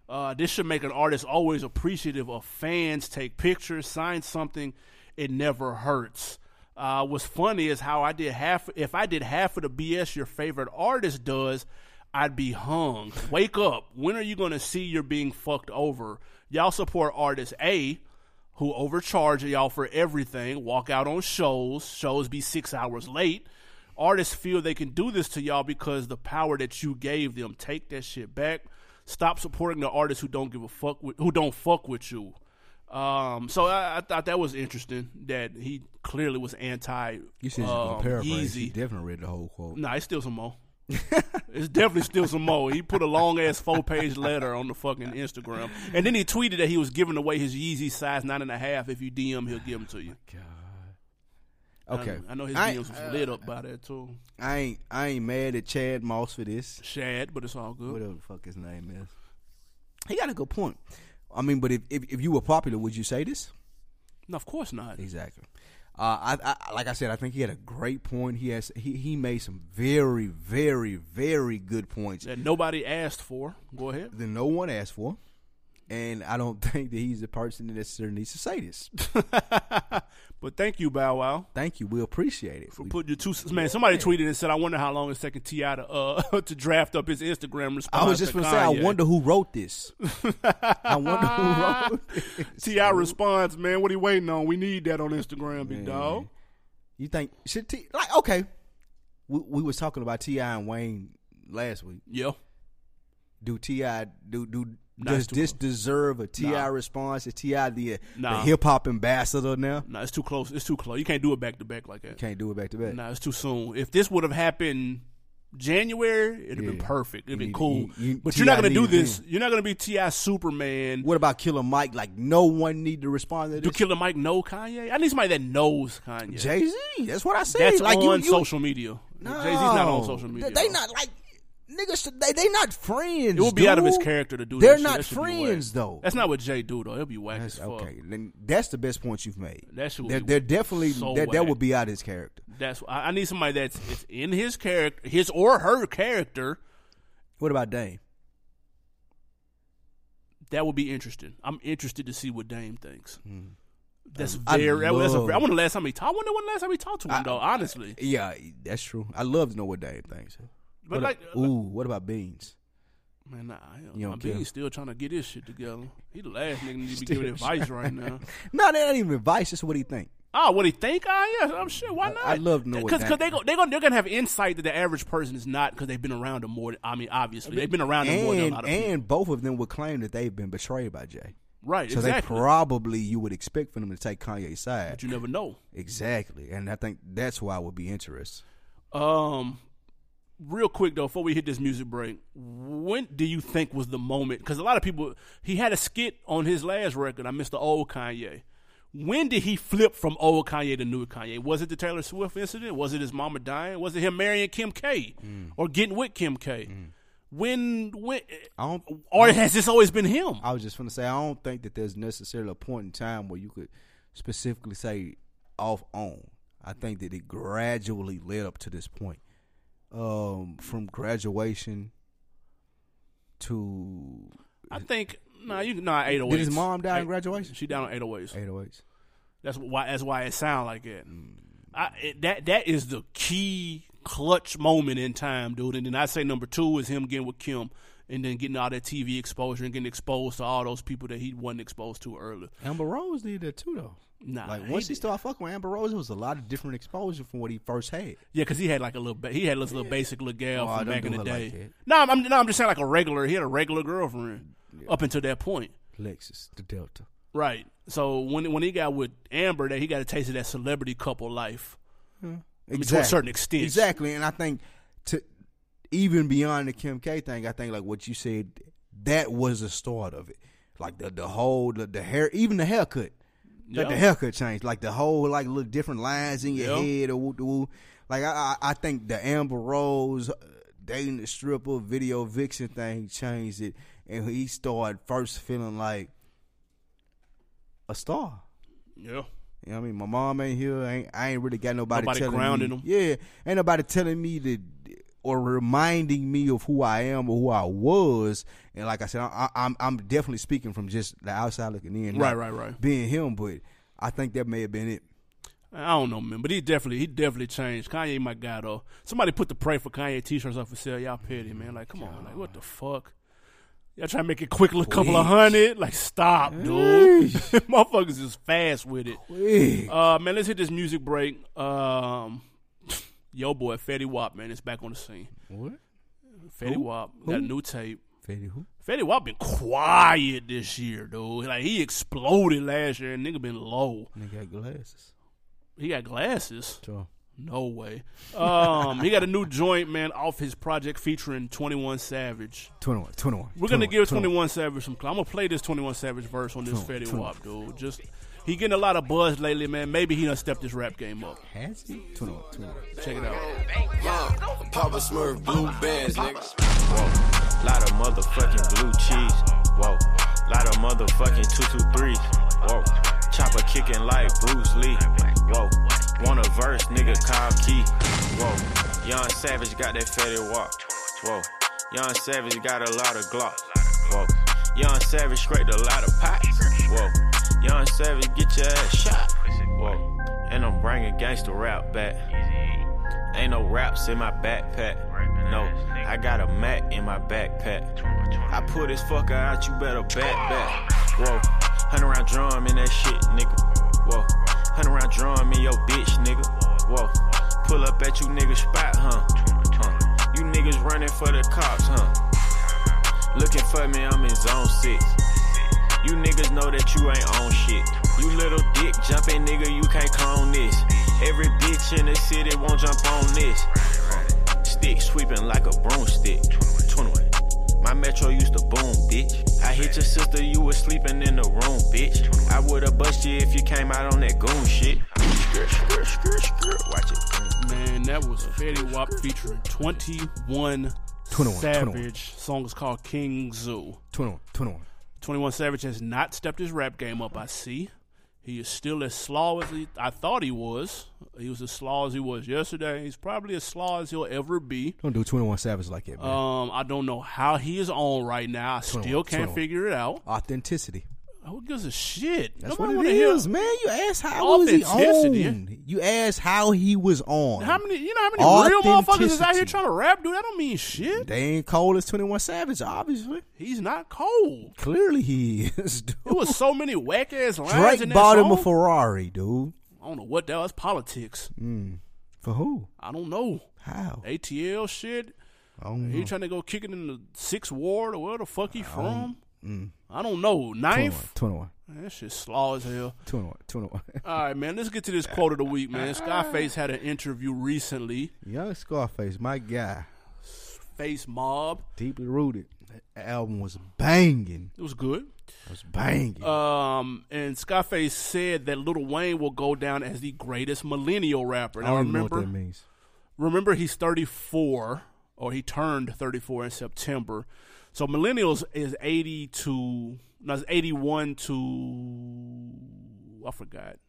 Uh, this should make an artist always appreciative of fans. Take pictures, sign something. It never hurts. Uh, what's funny is how I did half. If I did half of the BS your favorite artist does, I'd be hung. Wake up. When are you going to see you're being fucked over? Y'all support artist A, who overcharge y'all for everything, walk out on shows, shows be six hours late. Artists feel they can do this to y'all because the power that you gave them. Take that shit back. Stop supporting the artists who don't give a fuck with, who don't fuck with you. Um, so I, I thought that was interesting that he clearly was anti. You said um, paraphrase. Yeezy. definitely read the whole quote. Nah, it's still some more. it's definitely still some more. He put a long ass four page letter on the fucking Instagram, and then he tweeted that he was giving away his Yeezy size nine and a half. If you DM, he'll give them to you. Okay, I, I know his I, DMs was lit up by that too. I ain't I ain't mad at Chad Moss for this. Shad, but it's all good. Whatever the fuck his name is. He got a good point. I mean, but if if, if you were popular, would you say this? No, of course not. Exactly. Uh, I, I like I said, I think he had a great point. He has he, he made some very very very good points That nobody asked for. Go ahead. that no one asked for. And I don't think that he's the person that necessarily needs to say this. but thank you, Bow Wow. Thank you. We appreciate it. For We- putting your two man, somebody tweeted and said, "I wonder how long it's taking T.I to uh to draft up his Instagram response." I was just gonna say, I wonder who wrote this. I wonder who wrote. T.I response, man. What are you waiting on? We need that on Instagram, big dog. You think should T like okay? We, we was talking about T.I and Wayne last week. Yeah, Do T.I do do does this close. deserve a T.I Nah. response? Is T.I the, the hip hop ambassador now? no, it's too close. It's too close. You can't do it back to back like that. You Can't do it back to back. No, it's too soon. If this would have happened January, it'd have been perfect. It'd You been need- cool. you- you- but you're not gonna do this. him. You're not gonna be T.I Superman. What about Killer Mike? Like no one need to respond to this. Do. Killer Mike know Kanye? I need somebody that knows Kanye. Jay Z. That's what I said. That's like on you, social media. No, Jay Z's not on social media. They not like niggas. They they not friends. It would be out of his character to do. They're that shit. not That friends though. That's not what Jay do though. It'll be whack That's, as fuck. okay, then that's the best point you've made. That shit They're, they're definitely so that, that would be out of his character. That's I, I need somebody that's it's in his character, his or her character. What about Dame? That would be interesting. I'm interested to see what Dame thinks. Hmm. That's I very. that- that's a, love- I wonder last time he talked. I wonder when last time he talked to him though. Honestly, Yeah, that's true. I love to know what Dame thinks. But What like, a- ooh, what about Beans? man, nah, You don't he's still trying to get his shit together. He the last nigga need to be giving advice right now. No, that ain't even advice. Just what he think? Oh, what he think? Ah, yeah, I'm sure. Why not? I'd love to know what because they go they go they're gonna have insight that the average person is not because they've been around him more. I mean, obviously they've been around him more than a lot of people. and both of them would claim that they've been betrayed by Jay. Right, So exactly. they probably you would expect for them to take Kanye's side. but you never know. Exactly, and I think that's why I would be interested. Um, real quick though, before we hit this music break, when do you think was the moment? Because a lot of people, he had a skit on his last record. I missed the old Kanye. When did he flip from old Kanye to new Kanye? Was it the Taylor Swift incident? Was it his mama dying? Was it him marrying Kim K mm. or getting with Kim K? Mm. When when I don't. or has this always been him? I was just going to say I don't think that there's necessarily a point in time where you could specifically say off on. I think that it gradually led up to this point. Um, from graduation to I think nah, you nah eight oh eight. did his mom die in graduation? She died on eight oh eight. Eight oh eight. That's why. That's why it sound like it. I, it. That that is the key clutch moment in time, dude. And then I say number two is him getting with Kim, and then getting all that TV exposure and getting exposed to all those people that he wasn't exposed to earlier. Amber Rose did that too, though. Nah, Like once he did- started fucking with Amber Rose, it was a lot of different exposure from what he first had. Yeah, because he had like a little. Ba- he had this little basic little gal Oh, from back in the day. like no, I'm, I'm no, I'm just saying like a regular. He had a regular girlfriend up until that point. Lexus, the Delta. Right. So when when he got with Amber, that he got a taste of that celebrity couple life. Hmm. mean, to a certain extent. Exactly, and I think to even beyond the Kim K thing, I think like what you said, that was the start of it. Like the the whole the, the hair, even the haircut. Like the Yeah. haircut change, like the whole like little different lines in your Yeah. head or woo woo. Like I, I I think the Amber Rose uh, dating the stripper video vixen thing changed it, and he started first feeling like a star. Yeah. You know what I mean? My mom ain't here. I ain't, I ain't really got nobody, Nobody telling grounding me. him. Yeah, ain't nobody telling me that or reminding me of who I am or who I was. And like I said, I, I'm I'm definitely speaking from just the outside looking in, Right, right, right. being him. But I think that may have been it. I don't know, man, but he definitely he definitely changed. Kanye, my guy, though. Somebody put the pray for Kanye t-shirts up for sale. Y'all petty, man. Like, come on, like what the fuck? Y'all trying to make it quick, a couple of hundred? Like, stop, dude. Motherfuckers is fast with it. Quick. Uh, man, let's hit this music break. Um, yo, boy, Fetty Wap, man, is back on the scene. What? Fetty Who? Wap got a new tape. Fetty who? Fetty Wap been quiet this year, dude. Like he exploded last year, and nigga been low. And he got glasses. He got glasses. So No way. Um, he got a new joint, man, off his project featuring Twenty One Savage. 21, 21. We're gonna 21, give Twenty One Savage some. I'm gonna play this Twenty One Savage verse on this 21, Fetty 21. Wap, dude. Just he getting a lot of buzz lately, man. Maybe he done stepped his rap game up. Has he? 21, 21. Check it out. Papa Smurf, blue bands, nigga. Whoa, lot of motherfucking blue cheese. Whoa, lot of motherfucking two two threes. Whoa, chopper kicking like Bruce Lee. Whoa, want a verse, nigga call key. Whoa, young savage got that fatty walk. Whoa, young savage got a lot of glock. Whoa, Young Savage scraped a lot of pots. Whoa. Young Savage, get your ass shot. Whoa. And I'm bringing gangster rap back. Ain't no raps in my backpack. No, I got a Mac in my backpack. I pull this fucker out, you better back back. Whoa, hunt around drum in that shit, nigga. Whoa, hunt around drum in your bitch, nigga. Whoa, pull up at you niggas spot, huh? huh? You niggas running for the cops, huh? Looking for me, I'm in zone six. You niggas know that you ain't on shit. You little dick jumping nigga, you can't clone this. Every bitch in the city won't jump on this. Stick sweeping like a broomstick. 21. My metro used to boom, bitch. I hit your sister, you was sleeping in the room, bitch. I would've bust you if you came out on that goon shit. Skirt, skirt, skirt, skirt. Watch it. Man, that was Fetty Wap featuring 21 21, Savage. Song is called King Zoo. 21, 21. 21 Savage has not stepped his rap game up, I see. He is still as slaw as he, I thought he was. He was as slaw as he was yesterday. He's probably as slaw as he'll ever be. Don't do 21 Savage like that, man. Um, I don't know how he is on right now. I still can't 21. figure it out. Authenticity. Who gives a shit? That's Nobody what wanna hear- is, man. You asked how was he on? You asked how he was on. How many? You know how many real motherfuckers is out here trying to rap, dude? That don't mean shit. They ain't cold as 21 Savage, obviously. He's not cold. Clearly he is, dude. It was so many whack ass lines in Drake that bought him a. Ferrari, dude. I don't know what that was. Politics. Mm. For who? I don't know. How? ATL shit. I don't know. He trying to go kick it in the sixth ward or where the fuck he from? I don't know. 21, Ninth. 21, Man, that shit slaw as hell. 21, 21. All right, man. Let's get to this quote of the week, man. Scarface had an interview recently. Young Scarface, my guy. Face Mob. Deeply rooted. That album was banging. It was good. It was banging. Um, and Scarface said that Lil Wayne will go down as the greatest millennial rapper. I even know what remember, that means. remember he's 34 or he turned 34 in September. So millennials is 80 to no, it's 81 to I forgot.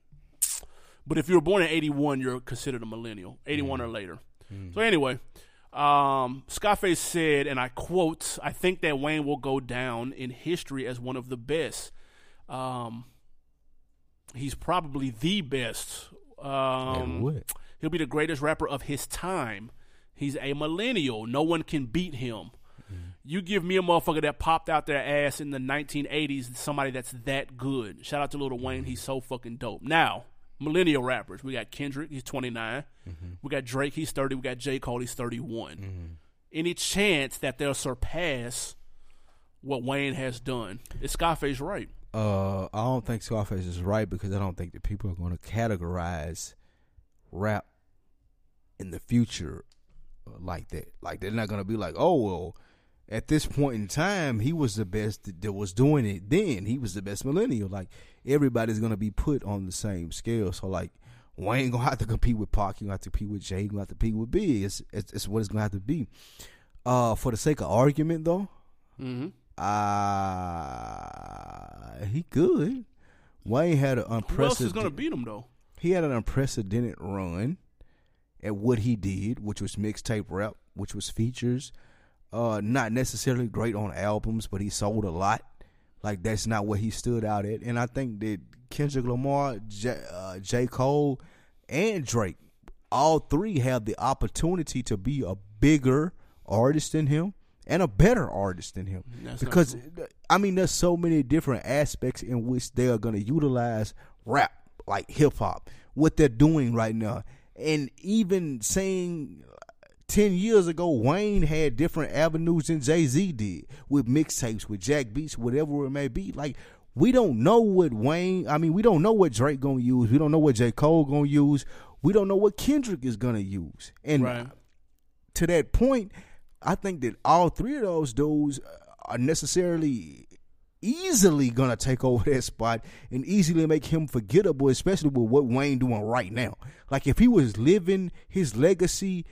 But if you were born in 81, you're considered a millennial. 81 or later. So anyway, um, Scarface said, and I quote, "I think that Wayne will go down in history as one of the best. Um, he's probably the best. Um, He'll be the greatest rapper of his time. He's a millennial. No one can beat him. You give me a motherfucker that popped out their ass in the 1980s, somebody that's that good. Shout out to Lil Wayne. He's so fucking dope. Now, millennial rappers. We got Kendrick. He's 29. We got Drake. He's 30. We got J. Cole. He's 31. Any chance that they'll surpass what Wayne has done? Is Scarface right? Uh, I don't think Scarface is right because I don't think that people are going to categorize rap in the future uh, like that. Like they're not going to be like, oh well, at this point in time, he was the best that, was doing it. Then he was the best millennial. Like everybody's going to be put on the same scale. So like. Wayne gonna have to compete with Pac. He gonna have to compete with Jay. He gonna have to compete with Big. It's, it's, it's what it's gonna have to be. Uh, for the sake of argument, though, Mm-hmm. uh, he good. Wayne had an Who else is to beat him, though? He had an unprecedented run at what he did, which was mixtape rap, which was features. Uh, not necessarily great on albums, but he sold a lot. Like that's not what he stood out at. And I think that Kendrick Lamar, J, uh, J. Cole, and Drake, all three have the opportunity to be a bigger artist than him and a better artist than him. That's because I mean, there's so many different aspects in which they are going to utilize rap, like hip hop, what they're doing right now, and even saying. 10 years ago, Wayne had different avenues than Jay Z did with mixtapes, with Jack Beats, whatever it may be. Like, we don't know what Wayne, I mean, we don't know what Drake gonna use. We don't know what J. Cole gonna use. We don't know what Kendrick is gonna use. And Right. to that point, I think that all three of those dudes are necessarily easily gonna take over that spot and easily make him forgettable, especially with what Wayne doing right now. Like if he was living his legacy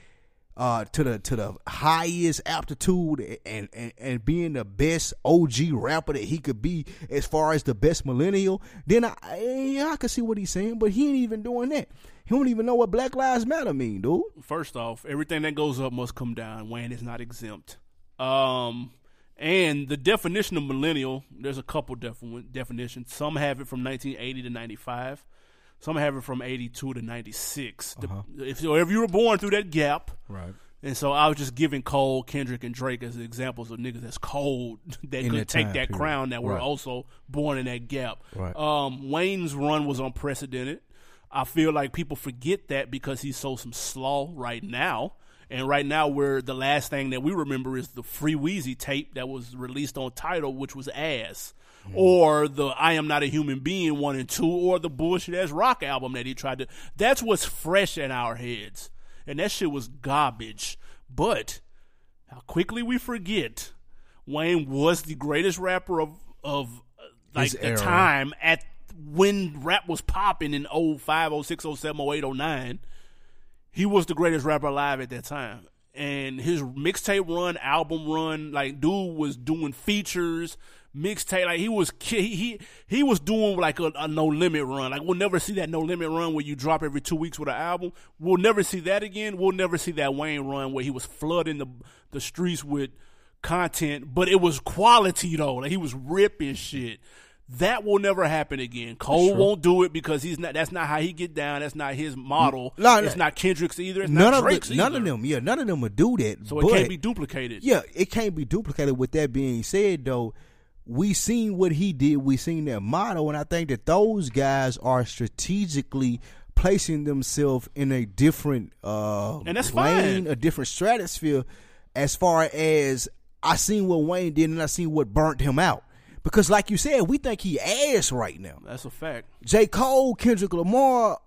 uh, to the to the highest aptitude and, and and being the best OG rapper that he could be as far as the best millennial, then I yeah, I can see what he's saying, but he ain't even doing that. He don't even know what Black Lives Matter mean, dude. First off, everything that goes up must come down. Wayne is not exempt. Um, And the definition of millennial, there's a couple defi- definitions. Some have it from 1980 to 95. Some have it from 82 to 96. The- if, so if you were born through that gap, Right. and so I was just giving Cole, Kendrick, and Drake as examples of niggas that's cold that In could that take that period. crown that were Right. also born in that gap. Right. Um, Wayne's run was unprecedented. I feel like people forget that because he's so some slaw right now. And right now, we're the last thing that we remember is the Free Weezy tape that was released on Tidal, which was ass, or the I Am Not a Human Being one and two, or the bullshit ass rock album that he tried to. That's what's fresh in our heads, and that shit was garbage. But how quickly we forget Wayne was the greatest rapper of of uh, like His the era. time at when rap was popping in 05, 06, 07, 08, 09. He was the greatest rapper alive at that time. And his mixtape run, album run, like dude was doing features, mixtape, like he was ki- he he was doing like a, a no limit run. Like we'll never see that no limit run where you drop every two weeks with an album. We'll never see that again. We'll never see that Wayne run where he was flooding the the streets with content, but it was quality though. Like he was ripping shit. That will never happen again. Cole won't do it because he's not. That's not how he get down. That's not his model. No, it's not Kendrick's either. It's None not of Drake's the, none either. of them. Yeah, none of them would do that. So it can't be duplicated. Yeah, it can't be duplicated. With that being said, though, we seen what he did. We seen that model, and I think that those guys are strategically placing themselves in a different uh, And that's lane, fine. a different stratosphere. As far as I seen what Wayne did, and I seen what burnt him out. Because, like you said, we think he ass right now. That's a fact. J. Cole, Kendrick Lamar,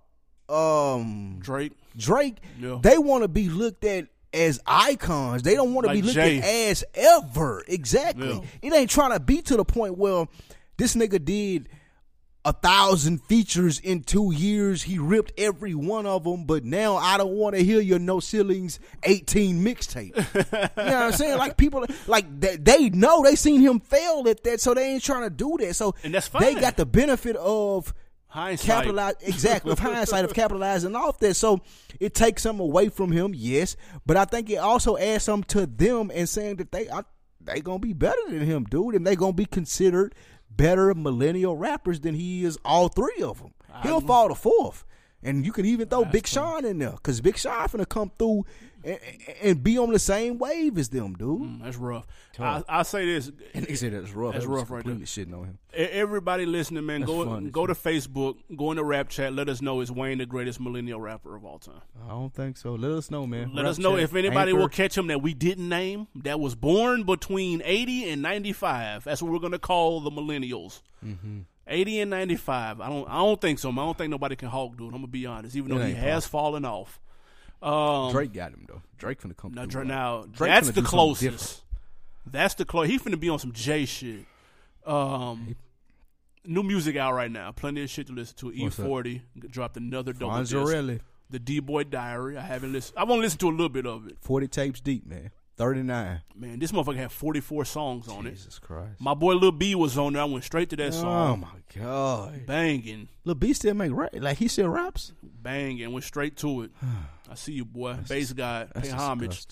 um, Drake. Drake, Yeah. they want to be looked at as icons. They don't want to Like be looked Jay. at as ever. Exactly. Yeah. It ain't trying to be to the point where this nigga did a thousand features in two years. He ripped every one of them, but now I don't want to hear your no ceilings 18 mixtape. you know what I'm saying? Like people, like they, they know they seen him fail at that, so they ain't trying to do that. So And that's fine. they got the benefit of Hindsight. capitalize exactly of hindsight of capitalizing off that. So it takes some away from him, yes, but I think it also adds some to them and saying that they are they gonna be better than him, dude, and they gonna be considered better millennial rappers than he is. All three of them, he'll fall to fourth. And you can even throw Big Sean in there, cause Big Sean finna come through and, and be on the same wave as them, dude. Mm, That's rough. I, I say this. And they said that's rough. That's That rough right completely shitting on him. Everybody listening, man, That's go funny, go too. to Facebook, go into rap chat. Let us know is Wayne the greatest millennial rapper of all time. I don't think so. Let us know, man. Let Rap us know chat, if anybody will catch him that we didn't name that was born between 80 and 95. That's what we're going to call the millennials. Mm-hmm. 80 and 95. I don't I don't think so. Man. I don't think nobody can Hulk, dude. I'm going to be honest, even though he ain't has fallen off. Um, Drake got him though. Drake finna come now, through. Now Drake that's the closest. That's the close. He finna be on some J shit. Um, new music out right now. Plenty of shit to listen to. E40 dropped another double disc. Fonzarelli, The D Boy Diary. I haven't listened. I've only listened to a little bit of it. forty tapes deep, man. Thirty nine. Man, this motherfucker had 44 songs on it. Jesus Christ. My boy Lil B was on there. I went straight to that song. Oh my God. Banging, Lil B still make rap. Like he still raps. banging. Went straight to it. I see you, boy. Based God. That's Pay homage.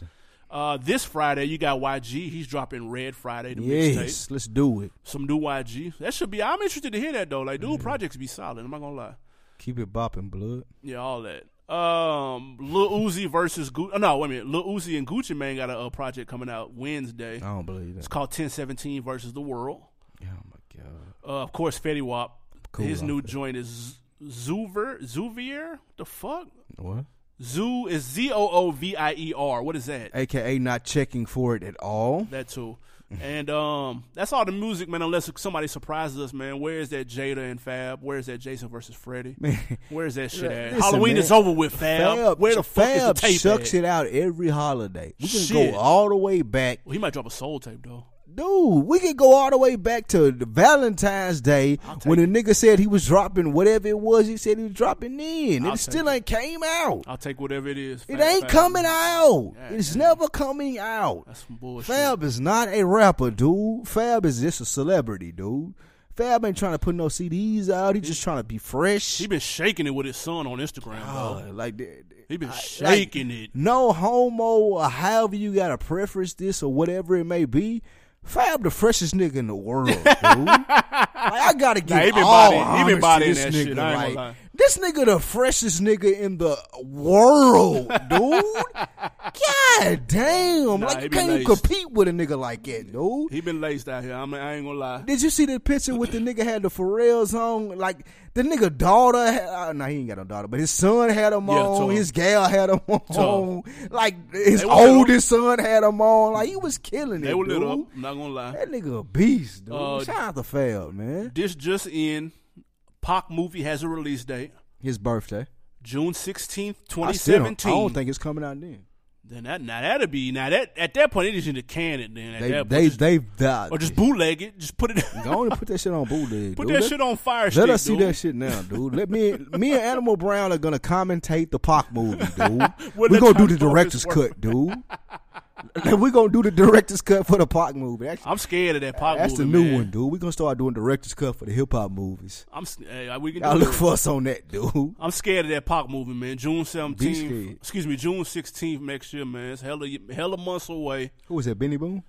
Uh, this Friday, you got YG. He's dropping Red Friday, the mixtape. Yes, let's do it. Some new YG. That should be. I'm interested to hear that though. Like, dude, projects be solid. I'm not gonna lie. Keep it bopping, blood. Yeah, all that. Um, Lil Uzi versus Gucci. No, wait a minute. Lil Uzi and Gucci Mane got a, a project coming out Wednesday. I don't believe that. It's called 1017 versus the World. Oh my God. Uh, of course, Fetty Wap. Cool His new joint is Zuver Zoovier. The fuck? What? Zoo is Z O O V I E R. What is that? AKA not checking for it at all. That too. And um, that's all the music, man. Unless somebody surprises us, man. Where is that Jada and Fab? Where is that Jason versus Freddy? Man. Where is that shit at? Listen, Halloween man. is over with, Fab. Fab, Where the fuck Fab is the tape shucks at? it out every holiday. We can Shit. go all the way back Well, he might drop a soul tape though. Dude, we could go all the way back to the Valentine's Day when the nigga said he was dropping whatever it was he said he was dropping in. I'll it still ain't came out. I'll take whatever it is. It ain't Fab. coming out. Yeah, it's yeah. never coming out. That's some bullshit. Fab is not a rapper, dude. Fab is just a celebrity, dude. Fab ain't trying to put no CDs out. He just trying to be fresh. He been shaking it with his son on Instagram, ah, Oh, bro. like that. He been I- shaking it. No homo or however you gotta preference this or whatever it may be. Fab the freshest nigga in the world, dude. like, I gotta give Nah, all he been to this that nigga. shit, I ain't gonna like. This nigga the freshest nigga in the world, dude. God damn. Nah, like you can't even compete with a nigga like that, dude. He been laced out here. I mean, I ain't gonna lie. Did you see the picture with the nigga had the Pharrell's on? Like the nigga daughter, had, uh, nah, he ain't got no daughter, but his son had him Yeah, on. His gal had him on. Like his They oldest son had him on. Like he was killing it. They were lit dude. up. I'm not gonna lie. That nigga a beast, dude. Uh, Shout out to Fab, man. This just in. Pac movie has a release date. His birthday. June sixteenth, twenty don't, I don't think it's coming out then. Then that now that'll be now that at that point they just need to can it then. At They that point, they just- they died. or just bootleg it. Just put it. Go on and put that shit on bootleg. put dude. that Let- shit on fire Let stick. us see dude. that shit now, dude. Let me, me and Animal Brown are gonna commentate the Pac movie, dude. We're gonna do the director's cut, dude. We're gonna do the director's cut for the Pac movie. That's, I'm scared of that Pac movie. that's movie. the new man. one, dude. We're gonna start doing director's cut for the hip hop movies. I'm hey, we can Y'all look it. for us on that, dude. I'm scared of that Pac movie, man. June scared. 17th, excuse me, June 16th next year, man. It's hella, hella months away. Who was that? Benny Boom.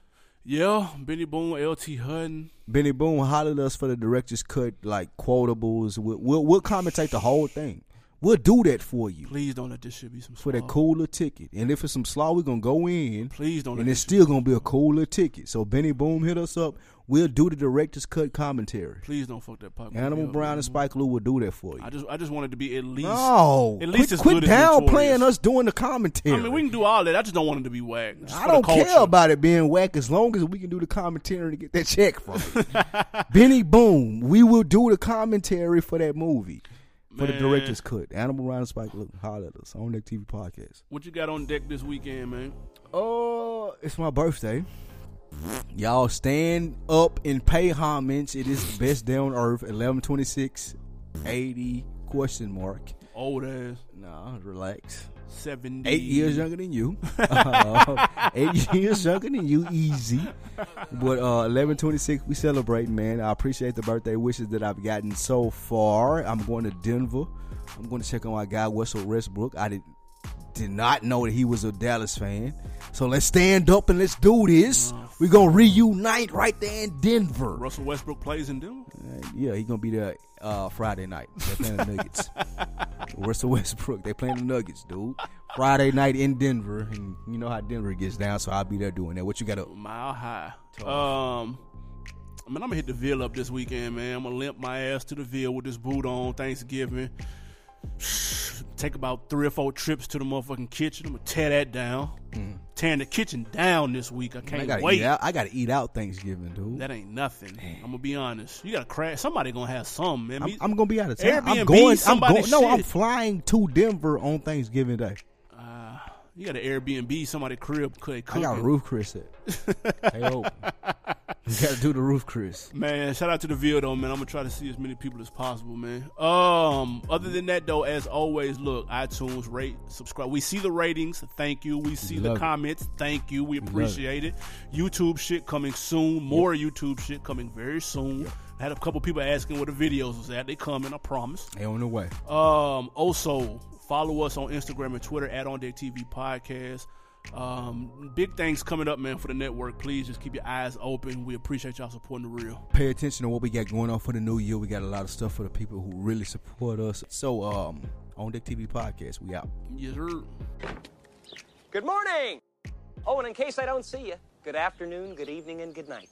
Yeah, Benny Boom, LT Hutton. Benny Boom hollered us for the director's cut, like quotables. We'll, we'll, we'll commentate the whole thing. We'll do that for you Please don't let this shit be some for that cooler ticket. And if it's some slaw, we're gonna go in. Please don't. and it's still gonna be a cooler ticket. So Benny Boom hit us up. We'll do the director's cut commentary. Please don't fuck that movie Animal up, Brown man. and Spike Lee will do that for you. I just, I just wanted to be at least. no, at least quit, quit downplaying us doing the commentary. I mean, we can do all that. I just don't want it to be whack. I don't care about it being whack as long as we can do the commentary to get that check from it. Benny Boom, we will do the commentary for that movie. For the director's cut. Animal and Spike look holler at us on that TV podcast. What you got on deck this weekend, man? Oh, it's my birthday. Y'all stand up and pay homage. It is the best day on earth. 1126 80 question mark. Old ass. Nah, relax. Seventy. Eight years younger than you. Uh, eight years younger than you, easy. But uh, 1126, we celebrating, man. I appreciate the birthday wishes that I've gotten so far. I'm going to Denver. I'm going to check on my guy, Russell Westbrook. I did, did not know that he was a Dallas fan. So let's stand up and let's do this. We're going to reunite right there in Denver. Russell Westbrook plays in Denver. Uh, yeah, he's going to be there uh, Friday night. They're playing the Nuggets. Russell Westbrook, they playing the Nuggets, dude. Friday night in Denver, and you know how Denver gets down, so I'll be there doing that. What you got up? Mile high. Um, I mean, I'm gonna hit the Ville up this weekend, man. I'm gonna limp my ass to the Ville with this boot on Thanksgiving. Take about three or four trips to the motherfucking kitchen. I'm gonna tear that down. Tearing the kitchen down this week. I I can't gotta wait. eat out. I gotta eat out Thanksgiving, dude. That ain't nothing. I'm gonna be honest. You gotta crash. Somebody gonna have some, man. I'm, I'm gonna be out of town. I'm going. I'm going. No, I'm flying to Denver on Thanksgiving Day. You got an Airbnb, somebody crib could I got a roof, Chris. At. hey, open. You gotta do the roof, Chris. Man, shout out to the Ville though, man. I'm gonna try to see as many people as possible, man. Um, other than that though, as always, look, iTunes, rate, subscribe. We see the ratings, thank you. We see the love it. comments, thank you. We love it. appreciate it. YouTube shit coming soon. More YouTube shit coming very soon. I had a couple people asking where the videos was at. They coming, I promise. They on the way. Um, also follow us on Instagram and Twitter at On Deck TV Podcast. Um, big things coming up, man, for the network. Please just keep your eyes open. We appreciate y'all supporting the real. Pay attention to what we got going on for the new year. We got a lot of stuff for the people who really support us. So, um, on Deck TV podcast, we out. Yes, sir. Good morning. Oh, and in case I don't see you, good afternoon, good evening, and good night.